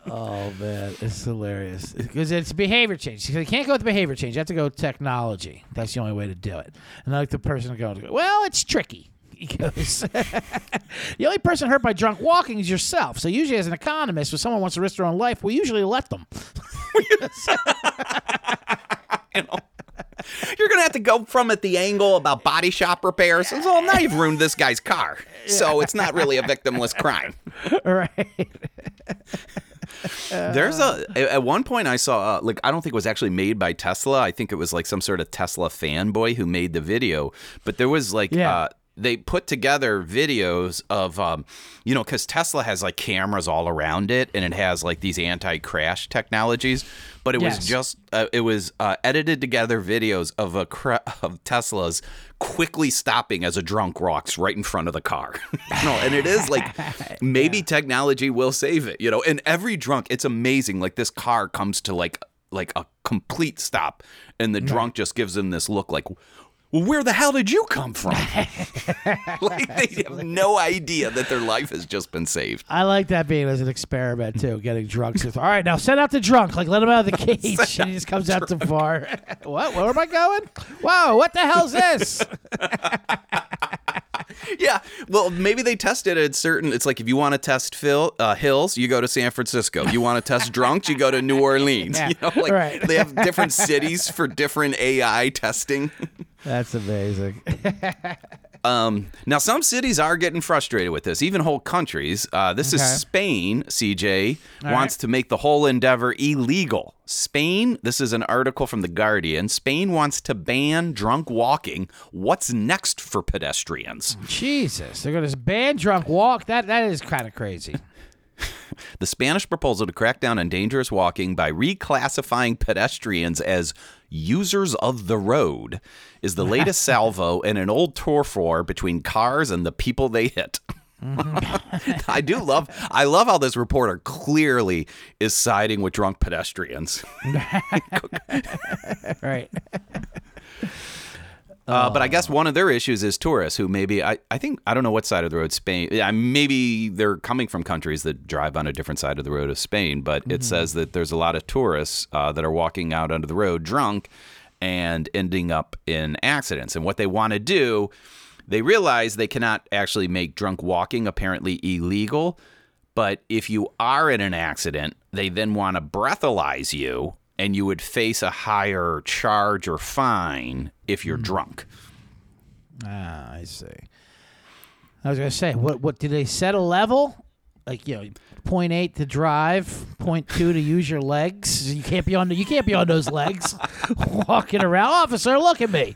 Oh man, it's hilarious because it's behavior change. Because You can't go with behavior change. You have to go with technology. That's the only way to do it. And I like the person to go, well, it's tricky. He goes, the only person hurt by drunk walking is yourself. So usually, as an economist, when someone wants to risk their own life, we usually let them. You know, you're gonna have to go from at the angle about body shop repairs. Well, now you've ruined this guy's car, so it's not really a victimless crime. right? There's a at one point I saw uh, like I don't think it was actually made by Tesla. I think it was like some sort of Tesla fanboy who made the video. But there was like Yeah. uh, they put together videos of um, you know because Tesla has like cameras all around it and it has like these anti-crash technologies. But it Yes. was just uh, it was uh, edited together videos of a cra- of Teslas quickly stopping as a drunk rocks right in front of the car. you know, and it is like maybe technology will save it. You know, and every drunk, it's amazing. Like this car comes to like like a complete stop, and the drunk just gives them this look like. Well, where the hell did you come from? like they have no idea that their life has just been saved. I like that being as an experiment too, getting drunk. So, All right, now send out the drunk. Like let him out of the cage, and he just comes out too far. what? Where am I going? Whoa! What the hell's this? Yeah, well, maybe they tested it at certain. It's like if you want to test Phil, uh, hills, you go to San Francisco. You want to test drunks, you go to New Orleans. Yeah, you know, like right. they have different cities for different AI testing. That's amazing. Um, now, some cities are getting frustrated with this, even whole countries. Uh, this Okay. is Spain, CJ, All wants right. to make the whole endeavor illegal. Spain, this is an article from The Guardian. Spain wants to ban drunk walking. What's next for pedestrians? Jesus, they're gonna ban drunk walk. That that is kind of crazy. The Spanish proposal to crack down on dangerous walking by reclassifying pedestrians as users of the road is the latest salvo in an old tour war between cars and the people they hit. Mm-hmm. I do love I love how this reporter clearly is siding with drunk pedestrians. Right. Uh, but I guess one of their issues is tourists who maybe I, I think I don't know what side of the road Spain. Yeah, maybe they're coming from countries that drive on a different side of the road of Spain. But it says that there's a lot of tourists uh, that are walking out onto the road drunk and ending up in accidents. And what they want to do, they realize they cannot actually make drunk walking apparently illegal. But if you are in an accident, they then want to breathalyze you, and you would face a higher charge or fine if you're drunk. Ah, I see. I was gonna say, what what did they set a level? Like you know, point eight to drive, point two to use your legs. You can't be on the, you can't be on those legs, walking around. Officer, look at me.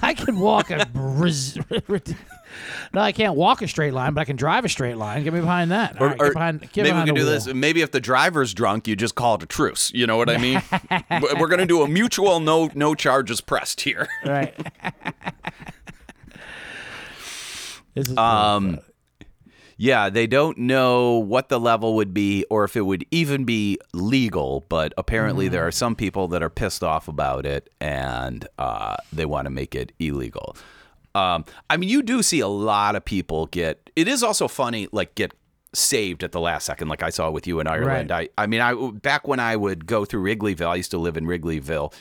I can walk a. res- no, I can't walk a straight line, but I can drive a straight line. Get me behind that. All right, get behind, maybe we can do wheel. this. Maybe if the driver's drunk, you just call it a truce. You know what I mean? We're- We're going to do a mutual no no charges pressed here. Right. this is Um, yeah, they don't know what the level would be or if it would even be legal, but apparently there are some people that are pissed off about it and uh, they want to make it illegal. Um, I mean, you do see a lot of people get. It is also funny, like get saved at the last second, like I saw with you in Ireland. I, I mean, I back when I would go through Wrigleyville, I used to live in Wrigleyville.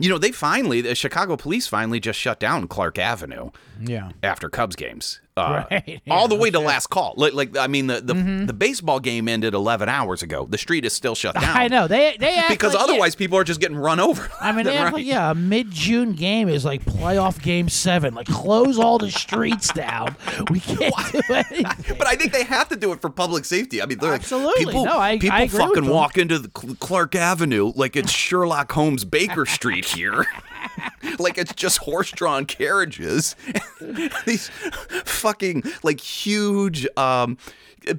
You know, they finally, the Chicago police finally just shut down Clark Avenue yeah. after Cubs games. Uh, Right, all the way to last call. Like, like I mean, the the, the baseball game ended 11 hours ago. The street is still shut down. I know they they Because like- yeah. otherwise, people are just getting run over. I mean, right. like, yeah, a mid-June game is like playoff game seven. Like, close all the streets down. We can't do anything. But I think they have to do it for public safety. I mean, they're like, Absolutely. people, No, I- people I fucking walk into the Clark Avenue like it's Sherlock Holmes Baker Street here. like it's just horse-drawn carriages. These fucking like huge um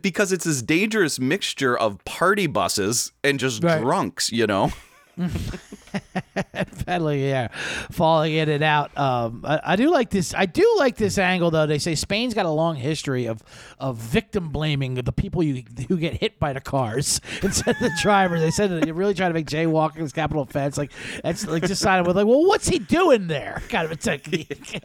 because it's this dangerous mixture of party buses and just Right. drunks, you know. pedaling, yeah, falling in and out. Um, I, I do like this. I do like this angle, though. They say Spain's got a long history of of victim blaming the people you, who get hit by the cars instead of the driver. They said that you're really trying to make jaywalking as capital offense. Like that's like just siding with like, well, what's he doing there? Kind of a technique.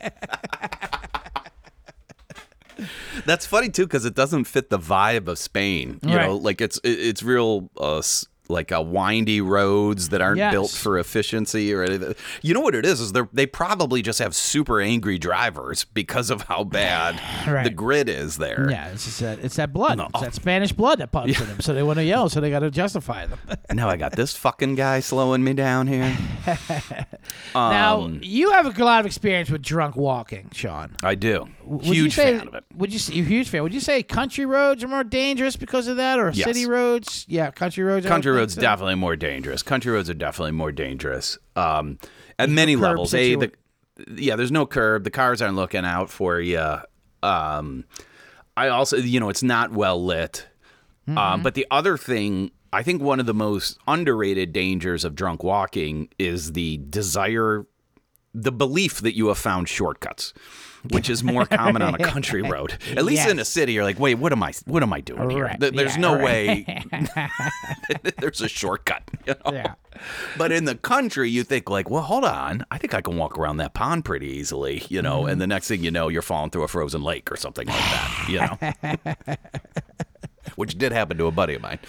That's funny too because it doesn't fit the vibe of Spain. You know, like it's it's real uh, like uh, windy roads that aren't Yes. built for efficiency or anything. You know what it is? Is they they probably just have super angry drivers because of how bad the grid is there. yeah, it's just that it's that blood, it's that Spanish blood that pumps in them. So they want to yell, so they got to justify them. And now I got this fucking guy slowing me down here. now Um, you have a lot of experience with drunk walking, Sean. I do. Would you Huge say, fan of it. Would you say you're a huge fan? Would you say country roads are more dangerous because of that, or Yes. city roads? Yeah, country roads. Country roads so. definitely more dangerous. Country roads are definitely more dangerous. Um, at many levels. A, the, yeah, there's no curb. The cars aren't looking out for you. Um, I also, you know, it's not well lit. Mm-hmm. Um, but the other thing, I think one of the most underrated dangers of drunk walking is the desire, the belief that you have found shortcuts. Which is more common on a country road. At least in a city, you're like, wait, what am I? What am I doing here? Right. Th- There's Yeah, no right. way there's a shortcut. you know? Yeah. But in the country, you think like, well, hold on, I think I can walk around that pond pretty easily, you know. Mm-hmm. And the next thing you know, you're falling through a frozen lake or something like that, you know. Which did happen to a buddy of mine.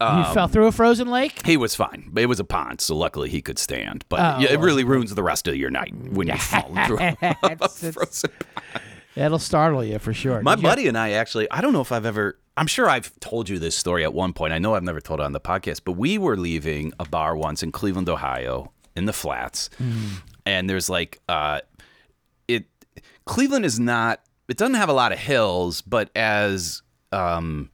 You fell through a frozen lake. He was fine. It was a pond, so luckily he could stand. But Oh, yeah, it really ruins the rest of your night when you fall through a frozen. It'll startle you for sure. My Did you- buddy and I actually, I don't know if I've ever, I'm sure I've told you this story at one point. I know I've never told it on the podcast, but we were leaving a bar once in Cleveland, Ohio, in the flats. And there's like, uh, it, Cleveland is not, it doesn't have a lot of hills, but as, um,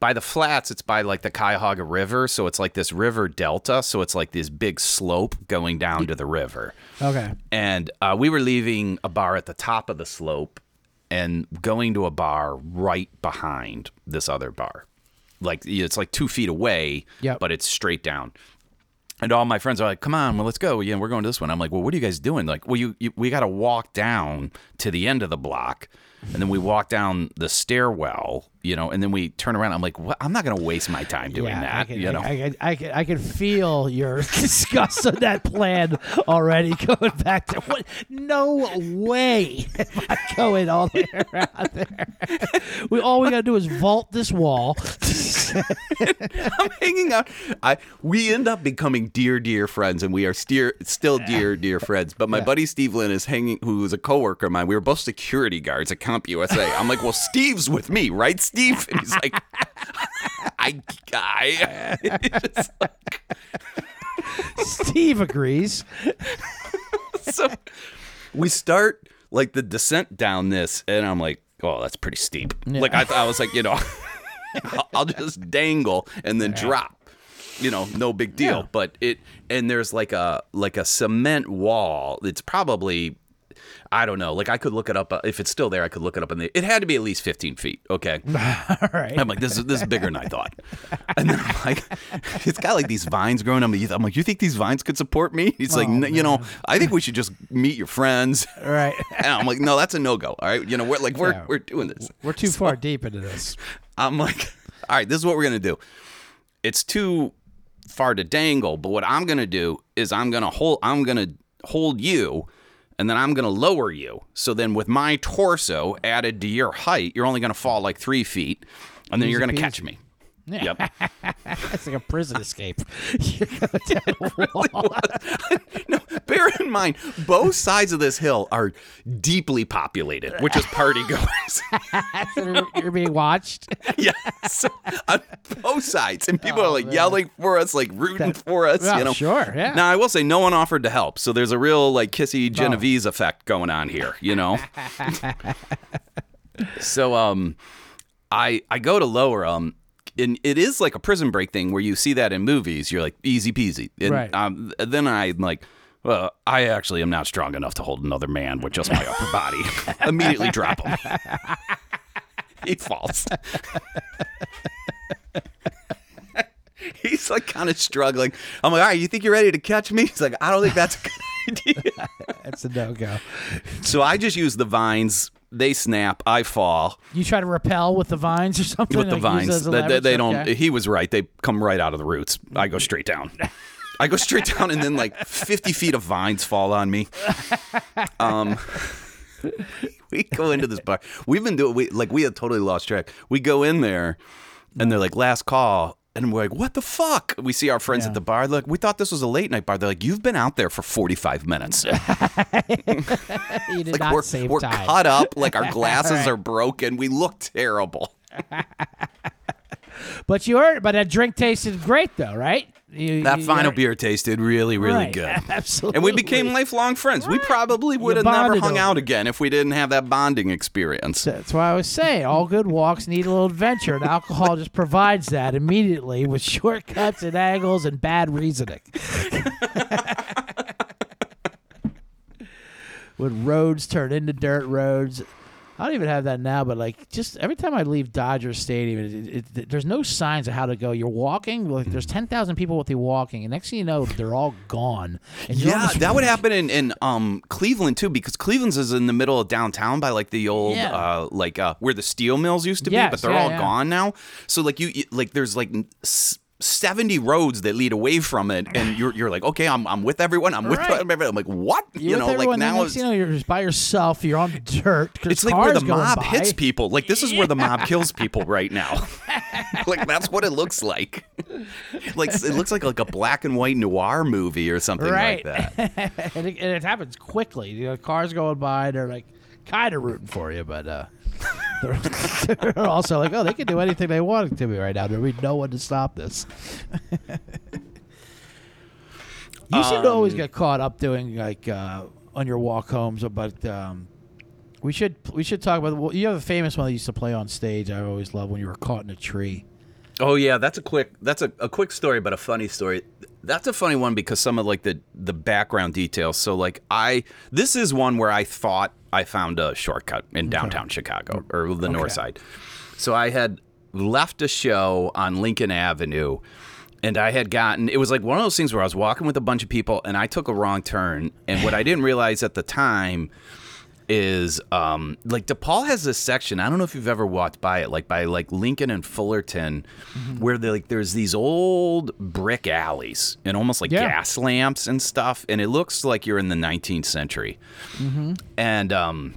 by the flats, it's by like the Cuyahoga River. So it's like this river delta. So it's like this big slope going down to the river Okay. and uh, we were leaving a bar at the top of the slope and going to a bar right behind this other bar like it's like two feet away Yep. but it's straight down and all my friends are like come on well let's go yeah we're going to this one i'm like well what are you guys doing like well you, you we got to walk down to the end of the block and then we walk down the stairwell you know and then we turn around i'm like what? i'm not going to waste my time doing yeah, that I can, you know I, I, I, can, I can feel your disgust of that plan already going back to what? No way am I going all the way around there. We all we gotta do is vault this wall. I'm hanging out. I we end up becoming dear, dear friends, and we are steer, still dear, dear friends. But my buddy Steve Lynn is hanging, who is a coworker of mine. We were both security guards at CompUSA. I'm like, well, Steve's with me, right, Steve? And he's like, I, I. It's like- Steve agrees. so we start like the descent down this, and I'm like, oh, that's pretty steep. Like I, I was like, you know, I'll, just dangle and then drop. You know, no big deal. Yeah. But it and there's like a like a cement wall. It's probably. I don't know. Like I could look it up uh, if it's still there. I could look it up, and it had to be at least 15 feet. Okay, All right. I'm like, this is this is bigger than I thought. And then I'm like, it's got like these vines growing. I'm like, I'm like, you think these vines could support me? He's like, "N- you know, I think we should just meet your friends. All right. And I'm like, no, that's a no go. All right, you know, we're like, we're Yeah. we're doing this. We're too far deep into this. I'm like, all right, this is what we're gonna do. It's too far to dangle, but what I'm gonna do is I'm gonna hold I'm gonna hold you and then I'm gonna lower you. So then with my torso added to your height, you're only gonna fall like three feet, and then you're gonna catch me. Yeah. Yep. It's like a prison escape. You go down a wall. no, bear in mind, both sides of this hill are deeply populated, which is party goers. You're being watched. yes, on both sides, and people are like yelling for us, like rooting for us. Well, you know, sure, yeah. Now I will say, no one offered to help, so there's a real like Kitty Genovese effect going on here. You know. so um, I I go to lower um. And it is like a prison break thing where you see that in movies. You're like easy peasy. And Right. um, then I'm like, well, I actually am not strong enough to hold another man with just my upper body. Immediately drop him. he falls. He's like kind of struggling. I'm like, all right, you think you're ready to catch me? He's like, I don't think that's a good idea. That's a no go. so I just use the vines. They snap. I fall You try to repel with the vines or something. with the like vines. They, they, they don't. Okay. He was right. They come right out of the roots. I go straight down. I go straight down, and then like 50 feet of vines fall on me. Um, we go into this bar. We've been doing we like we had totally lost track. We go in there, and they're like last call. And we're like, what the fuck? We see our friends Yeah. at the bar. Look, we thought this was a late night bar. They're like, you've been out there for 45 minutes. You did like not we're, save we're time. cut up, like our glasses Right. are broken. We look terrible. But you heard, but that drink tasted great though, right? You- That you- final beer tasted really, really Right. good. Absolutely. And we became lifelong friends. We probably would have never hung over out again if we didn't have that bonding experience. That's why I was saying all good walks need a little adventure, and alcohol just provides that immediately with shortcuts and angles and bad reasoning. when roads turn into dirt roads. I don't even have that now, but like just every time I leave Dodger Stadium, it, it, it, there's no signs of how to go. You're walking, like there's ten thousand people with you walking, and next thing you know, they're all gone. Yeah, that would happen in, in um Cleveland too, because Cleveland's is in the middle of downtown by like the old Yeah. uh like uh where the steel mills used to be, but they're yeah, all yeah. gone now. So like you you- like there's like s- 70 roads that lead away from it and you're, you're like okay I'm, I'm with everyone i'm with Right. everyone i'm like what You're you know like everyone, now next you know you're just by yourself. You're on dirt. it's like where the mob by. hits people like this is where the mob kills people right now like that's what it looks like like it looks like like a black and white noir movie or something Right. like that and, it, and it happens quickly. You know, cars going by, they're like kind of rooting for you, but uh, they're, they're also like, oh, they can do anything they want to me right now. There'll be no one to stop this. you seem to Um, always get caught up doing like uh, on your walk homes, but um, we should we should talk about. Well, you have a famous one that you used to play on stage. I always love when you were caught in a tree. Oh yeah, that's a quick that's a, a quick story, but a funny story. That's a funny one because some of like the the background details. So like I this is one where I thought I found a shortcut in downtown Chicago or the north side. So I had left a show on Lincoln Avenue and I had gotten it was like one of those things where I was walking with a bunch of people and I took a wrong turn. And what I didn't realize at the time is um like DePaul has this section. I don't know if you've ever walked by it, like by like Lincoln and Fullerton, where they like there's these old brick alleys and almost like Yeah. gas lamps and stuff, and it looks like you're in the 19th century. And um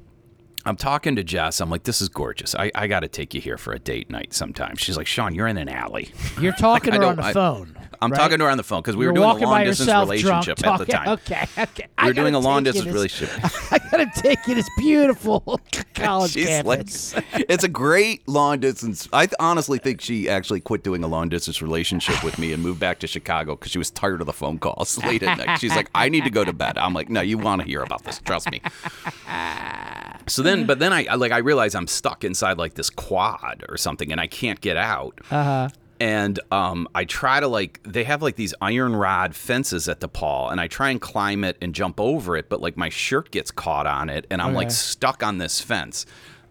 I'm talking to Jess. I'm like, this is gorgeous. I, I got to take you here for a date night sometime. She's like, Sean, you're in an alley. You're talking to her on the I- phone. I'm right? talking to her on the phone because we You're were doing a long distance yourself, relationship drunk, at the time. Okay, okay. We were doing a long distance this- relationship. I gotta take you to this beautiful college She's campus. like, it's a great long distance. I honestly think she actually quit doing a long distance relationship with me and moved back to Chicago because she was tired of the phone calls late at night. She's like, I need to go to bed. I'm like, no, you want to hear about this? Trust me. So then, but then I I- like I realize I'm stuck inside like this quad or something, and I can't get out. Uh-huh. And um, I try to like they have like these iron rod fences at the DePaul, and I try and climb it and jump over it, but like my shirt gets caught on it, and I'm like stuck on this fence.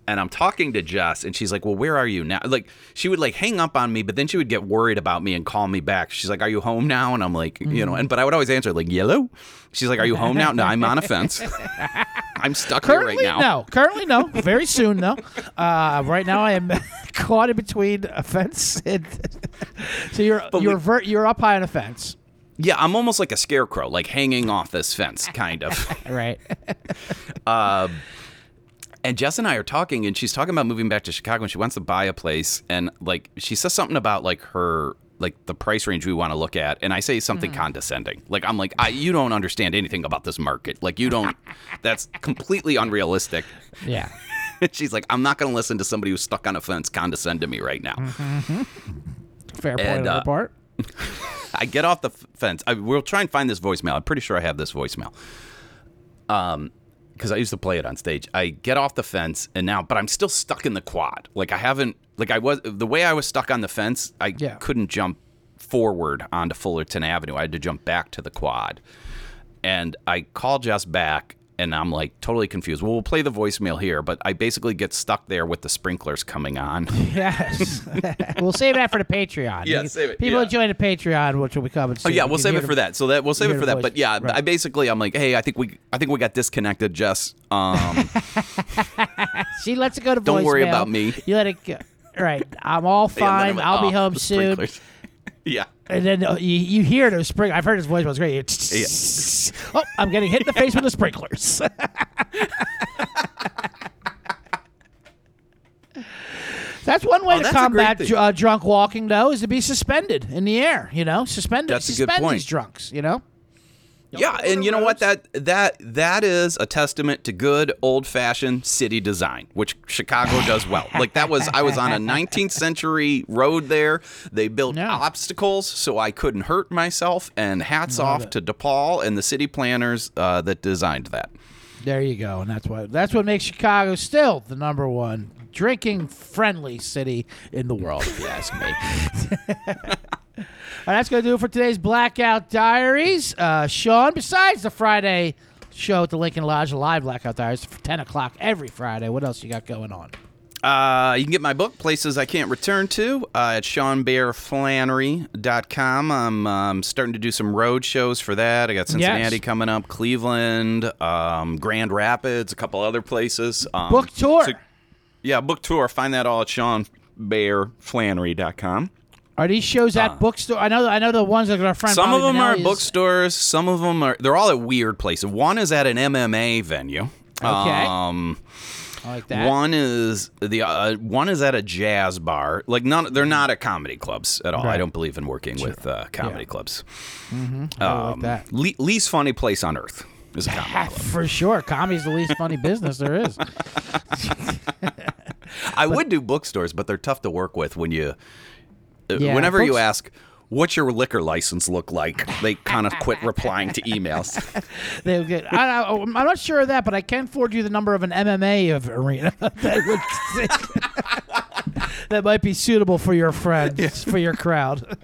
And I'm talking to Jess, and she's like, "Well, where are you now?" Like she would like hang up on me, but then she would get worried about me and call me back. She's like, "Are you home now?" And I'm like, you know, and but I would always answer like, "Yellow." She's like, "Are you home now?" No, I'm on a fence. I'm stuck Currently, here right now. no. Currently, no. Very soon, no. Uh, right now, I am caught in between a fence. And so you're But you're we- ver- you're up high on a fence, Yeah, I'm almost like a scarecrow, like hanging off this fence, kind of. right? Um, and Jess and I are talking, and she's talking about moving back to Chicago, and she wants to buy a place, and like she says something about like her like the price range we want to look at, and I say something mm. condescending, like I'm like, I, you don't understand anything about this market, like you don't, that's completely unrealistic. yeah. And she's like, I'm not going to listen to somebody who's stuck on a fence condescend to me right now. Mm-hmm. Fair point And, on uh, part. I get off the fence. I, we'll try and find this voicemail. I'm pretty sure I have this voicemail. Um, because I used to play it on stage. I get off the fence and now, but I'm still stuck in the quad. Like I haven't, like I was the way I was stuck on the fence. I Yeah. couldn't jump forward onto Fullerton Avenue. I had to jump back to the quad, and I call Jess back. And I'm like totally confused. Well, we'll play the voicemail here, but I basically get stuck there with the sprinklers coming on. Yes. we'll save that for the Patreon. Yeah, You- save it, People yeah. enjoy the Patreon, which will be coming Oh yeah, we'll save it for the- that. So that we'll save it for the that. But yeah, Right. I basically I'm like, hey, I think we I think we got disconnected, Jess. Um, She lets it go to Don't worry about me. You let it go. Right. I'm all and then fine. I'm like, I'll oh, be home soon. sprinklers. Yeah. And then uh, you, you hear the spring. I've heard his voice was great. Oh, I'm getting hit in the face with the sprinklers. That's one way Oh, to that's a great combat thing. dr- uh, drunk walking, though, is to be suspended in the air. You know, suspend That's a good suspend point. these drunks. You know, Yeah, and you know what? That that that is a testament to good old fashioned city design, which Chicago does well. Like that was I was on a 19th century road there. They built Yeah. obstacles so I couldn't hurt myself. And hats off to DePaul and the city planners uh, that designed that. there you go, and that's what that's what makes Chicago still the number one drinking friendly city in the world, if you ask me. Right, that's going to do it for today's Blackout Diaries. Uh, Sean, besides the Friday show at the Lincoln Lodge, live Blackout Diaries, for 10 o'clock every Friday, what else you got going on? Uh, you can get my book, Places I Can't Return to, uh, at SeanBearFlannery.com. I'm um, starting to do some road shows for that. I got Cincinnati Yes. coming up, Cleveland, um, Grand Rapids, a couple other places. Um, Book tour. so- yeah, book tour. Find that all at SeanBearFlannery.com. Are these shows at Uh, bookstore? I know. I know the ones that our friend. Some of them are at bookstores. Some of them are. They're all at weird places. One is at an MMA venue. Okay. Um, I like that. One is the uh, one is at a jazz bar. Like none, they're not at comedy clubs at all. Right. I don't believe in working with uh, comedy Yeah. clubs. I like that. Le- least funny place on earth is a comedy club. For sure, comedy's the least funny business there is. I would do bookstores, but they're tough to work with when you. Yeah, whenever you ask, "What's your liquor license look like?" They kind of quit replying to emails. They'll get. I, I, oh, I'm not sure of that, but I can forward you the number of an MMA of arena that would that might be suitable for your friends, for your crowd.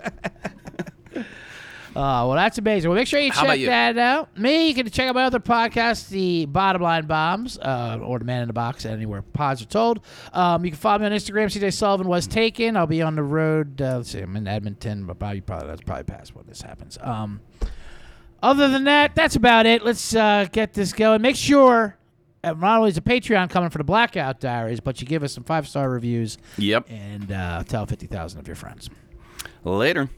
Uh, well, that's amazing. Well, make sure you How check you? that out. Me, you can check out my other podcast, the Bottom Line Bombs, uh, or the Man in the Box, anywhere pods are told. Um, you can follow me on Instagram. CJ Sullivan was taken. I'll be on the road. Uh, let's see, I'm in Edmonton, but probably, probably that's probably past when this happens. Um, other than that, that's about it. Let's uh, get this going. Make sure. uh, Not only is a Patreon coming for the Blackout Diaries, but you give us some five star reviews yep. and uh, tell 50,000 of your friends. Later.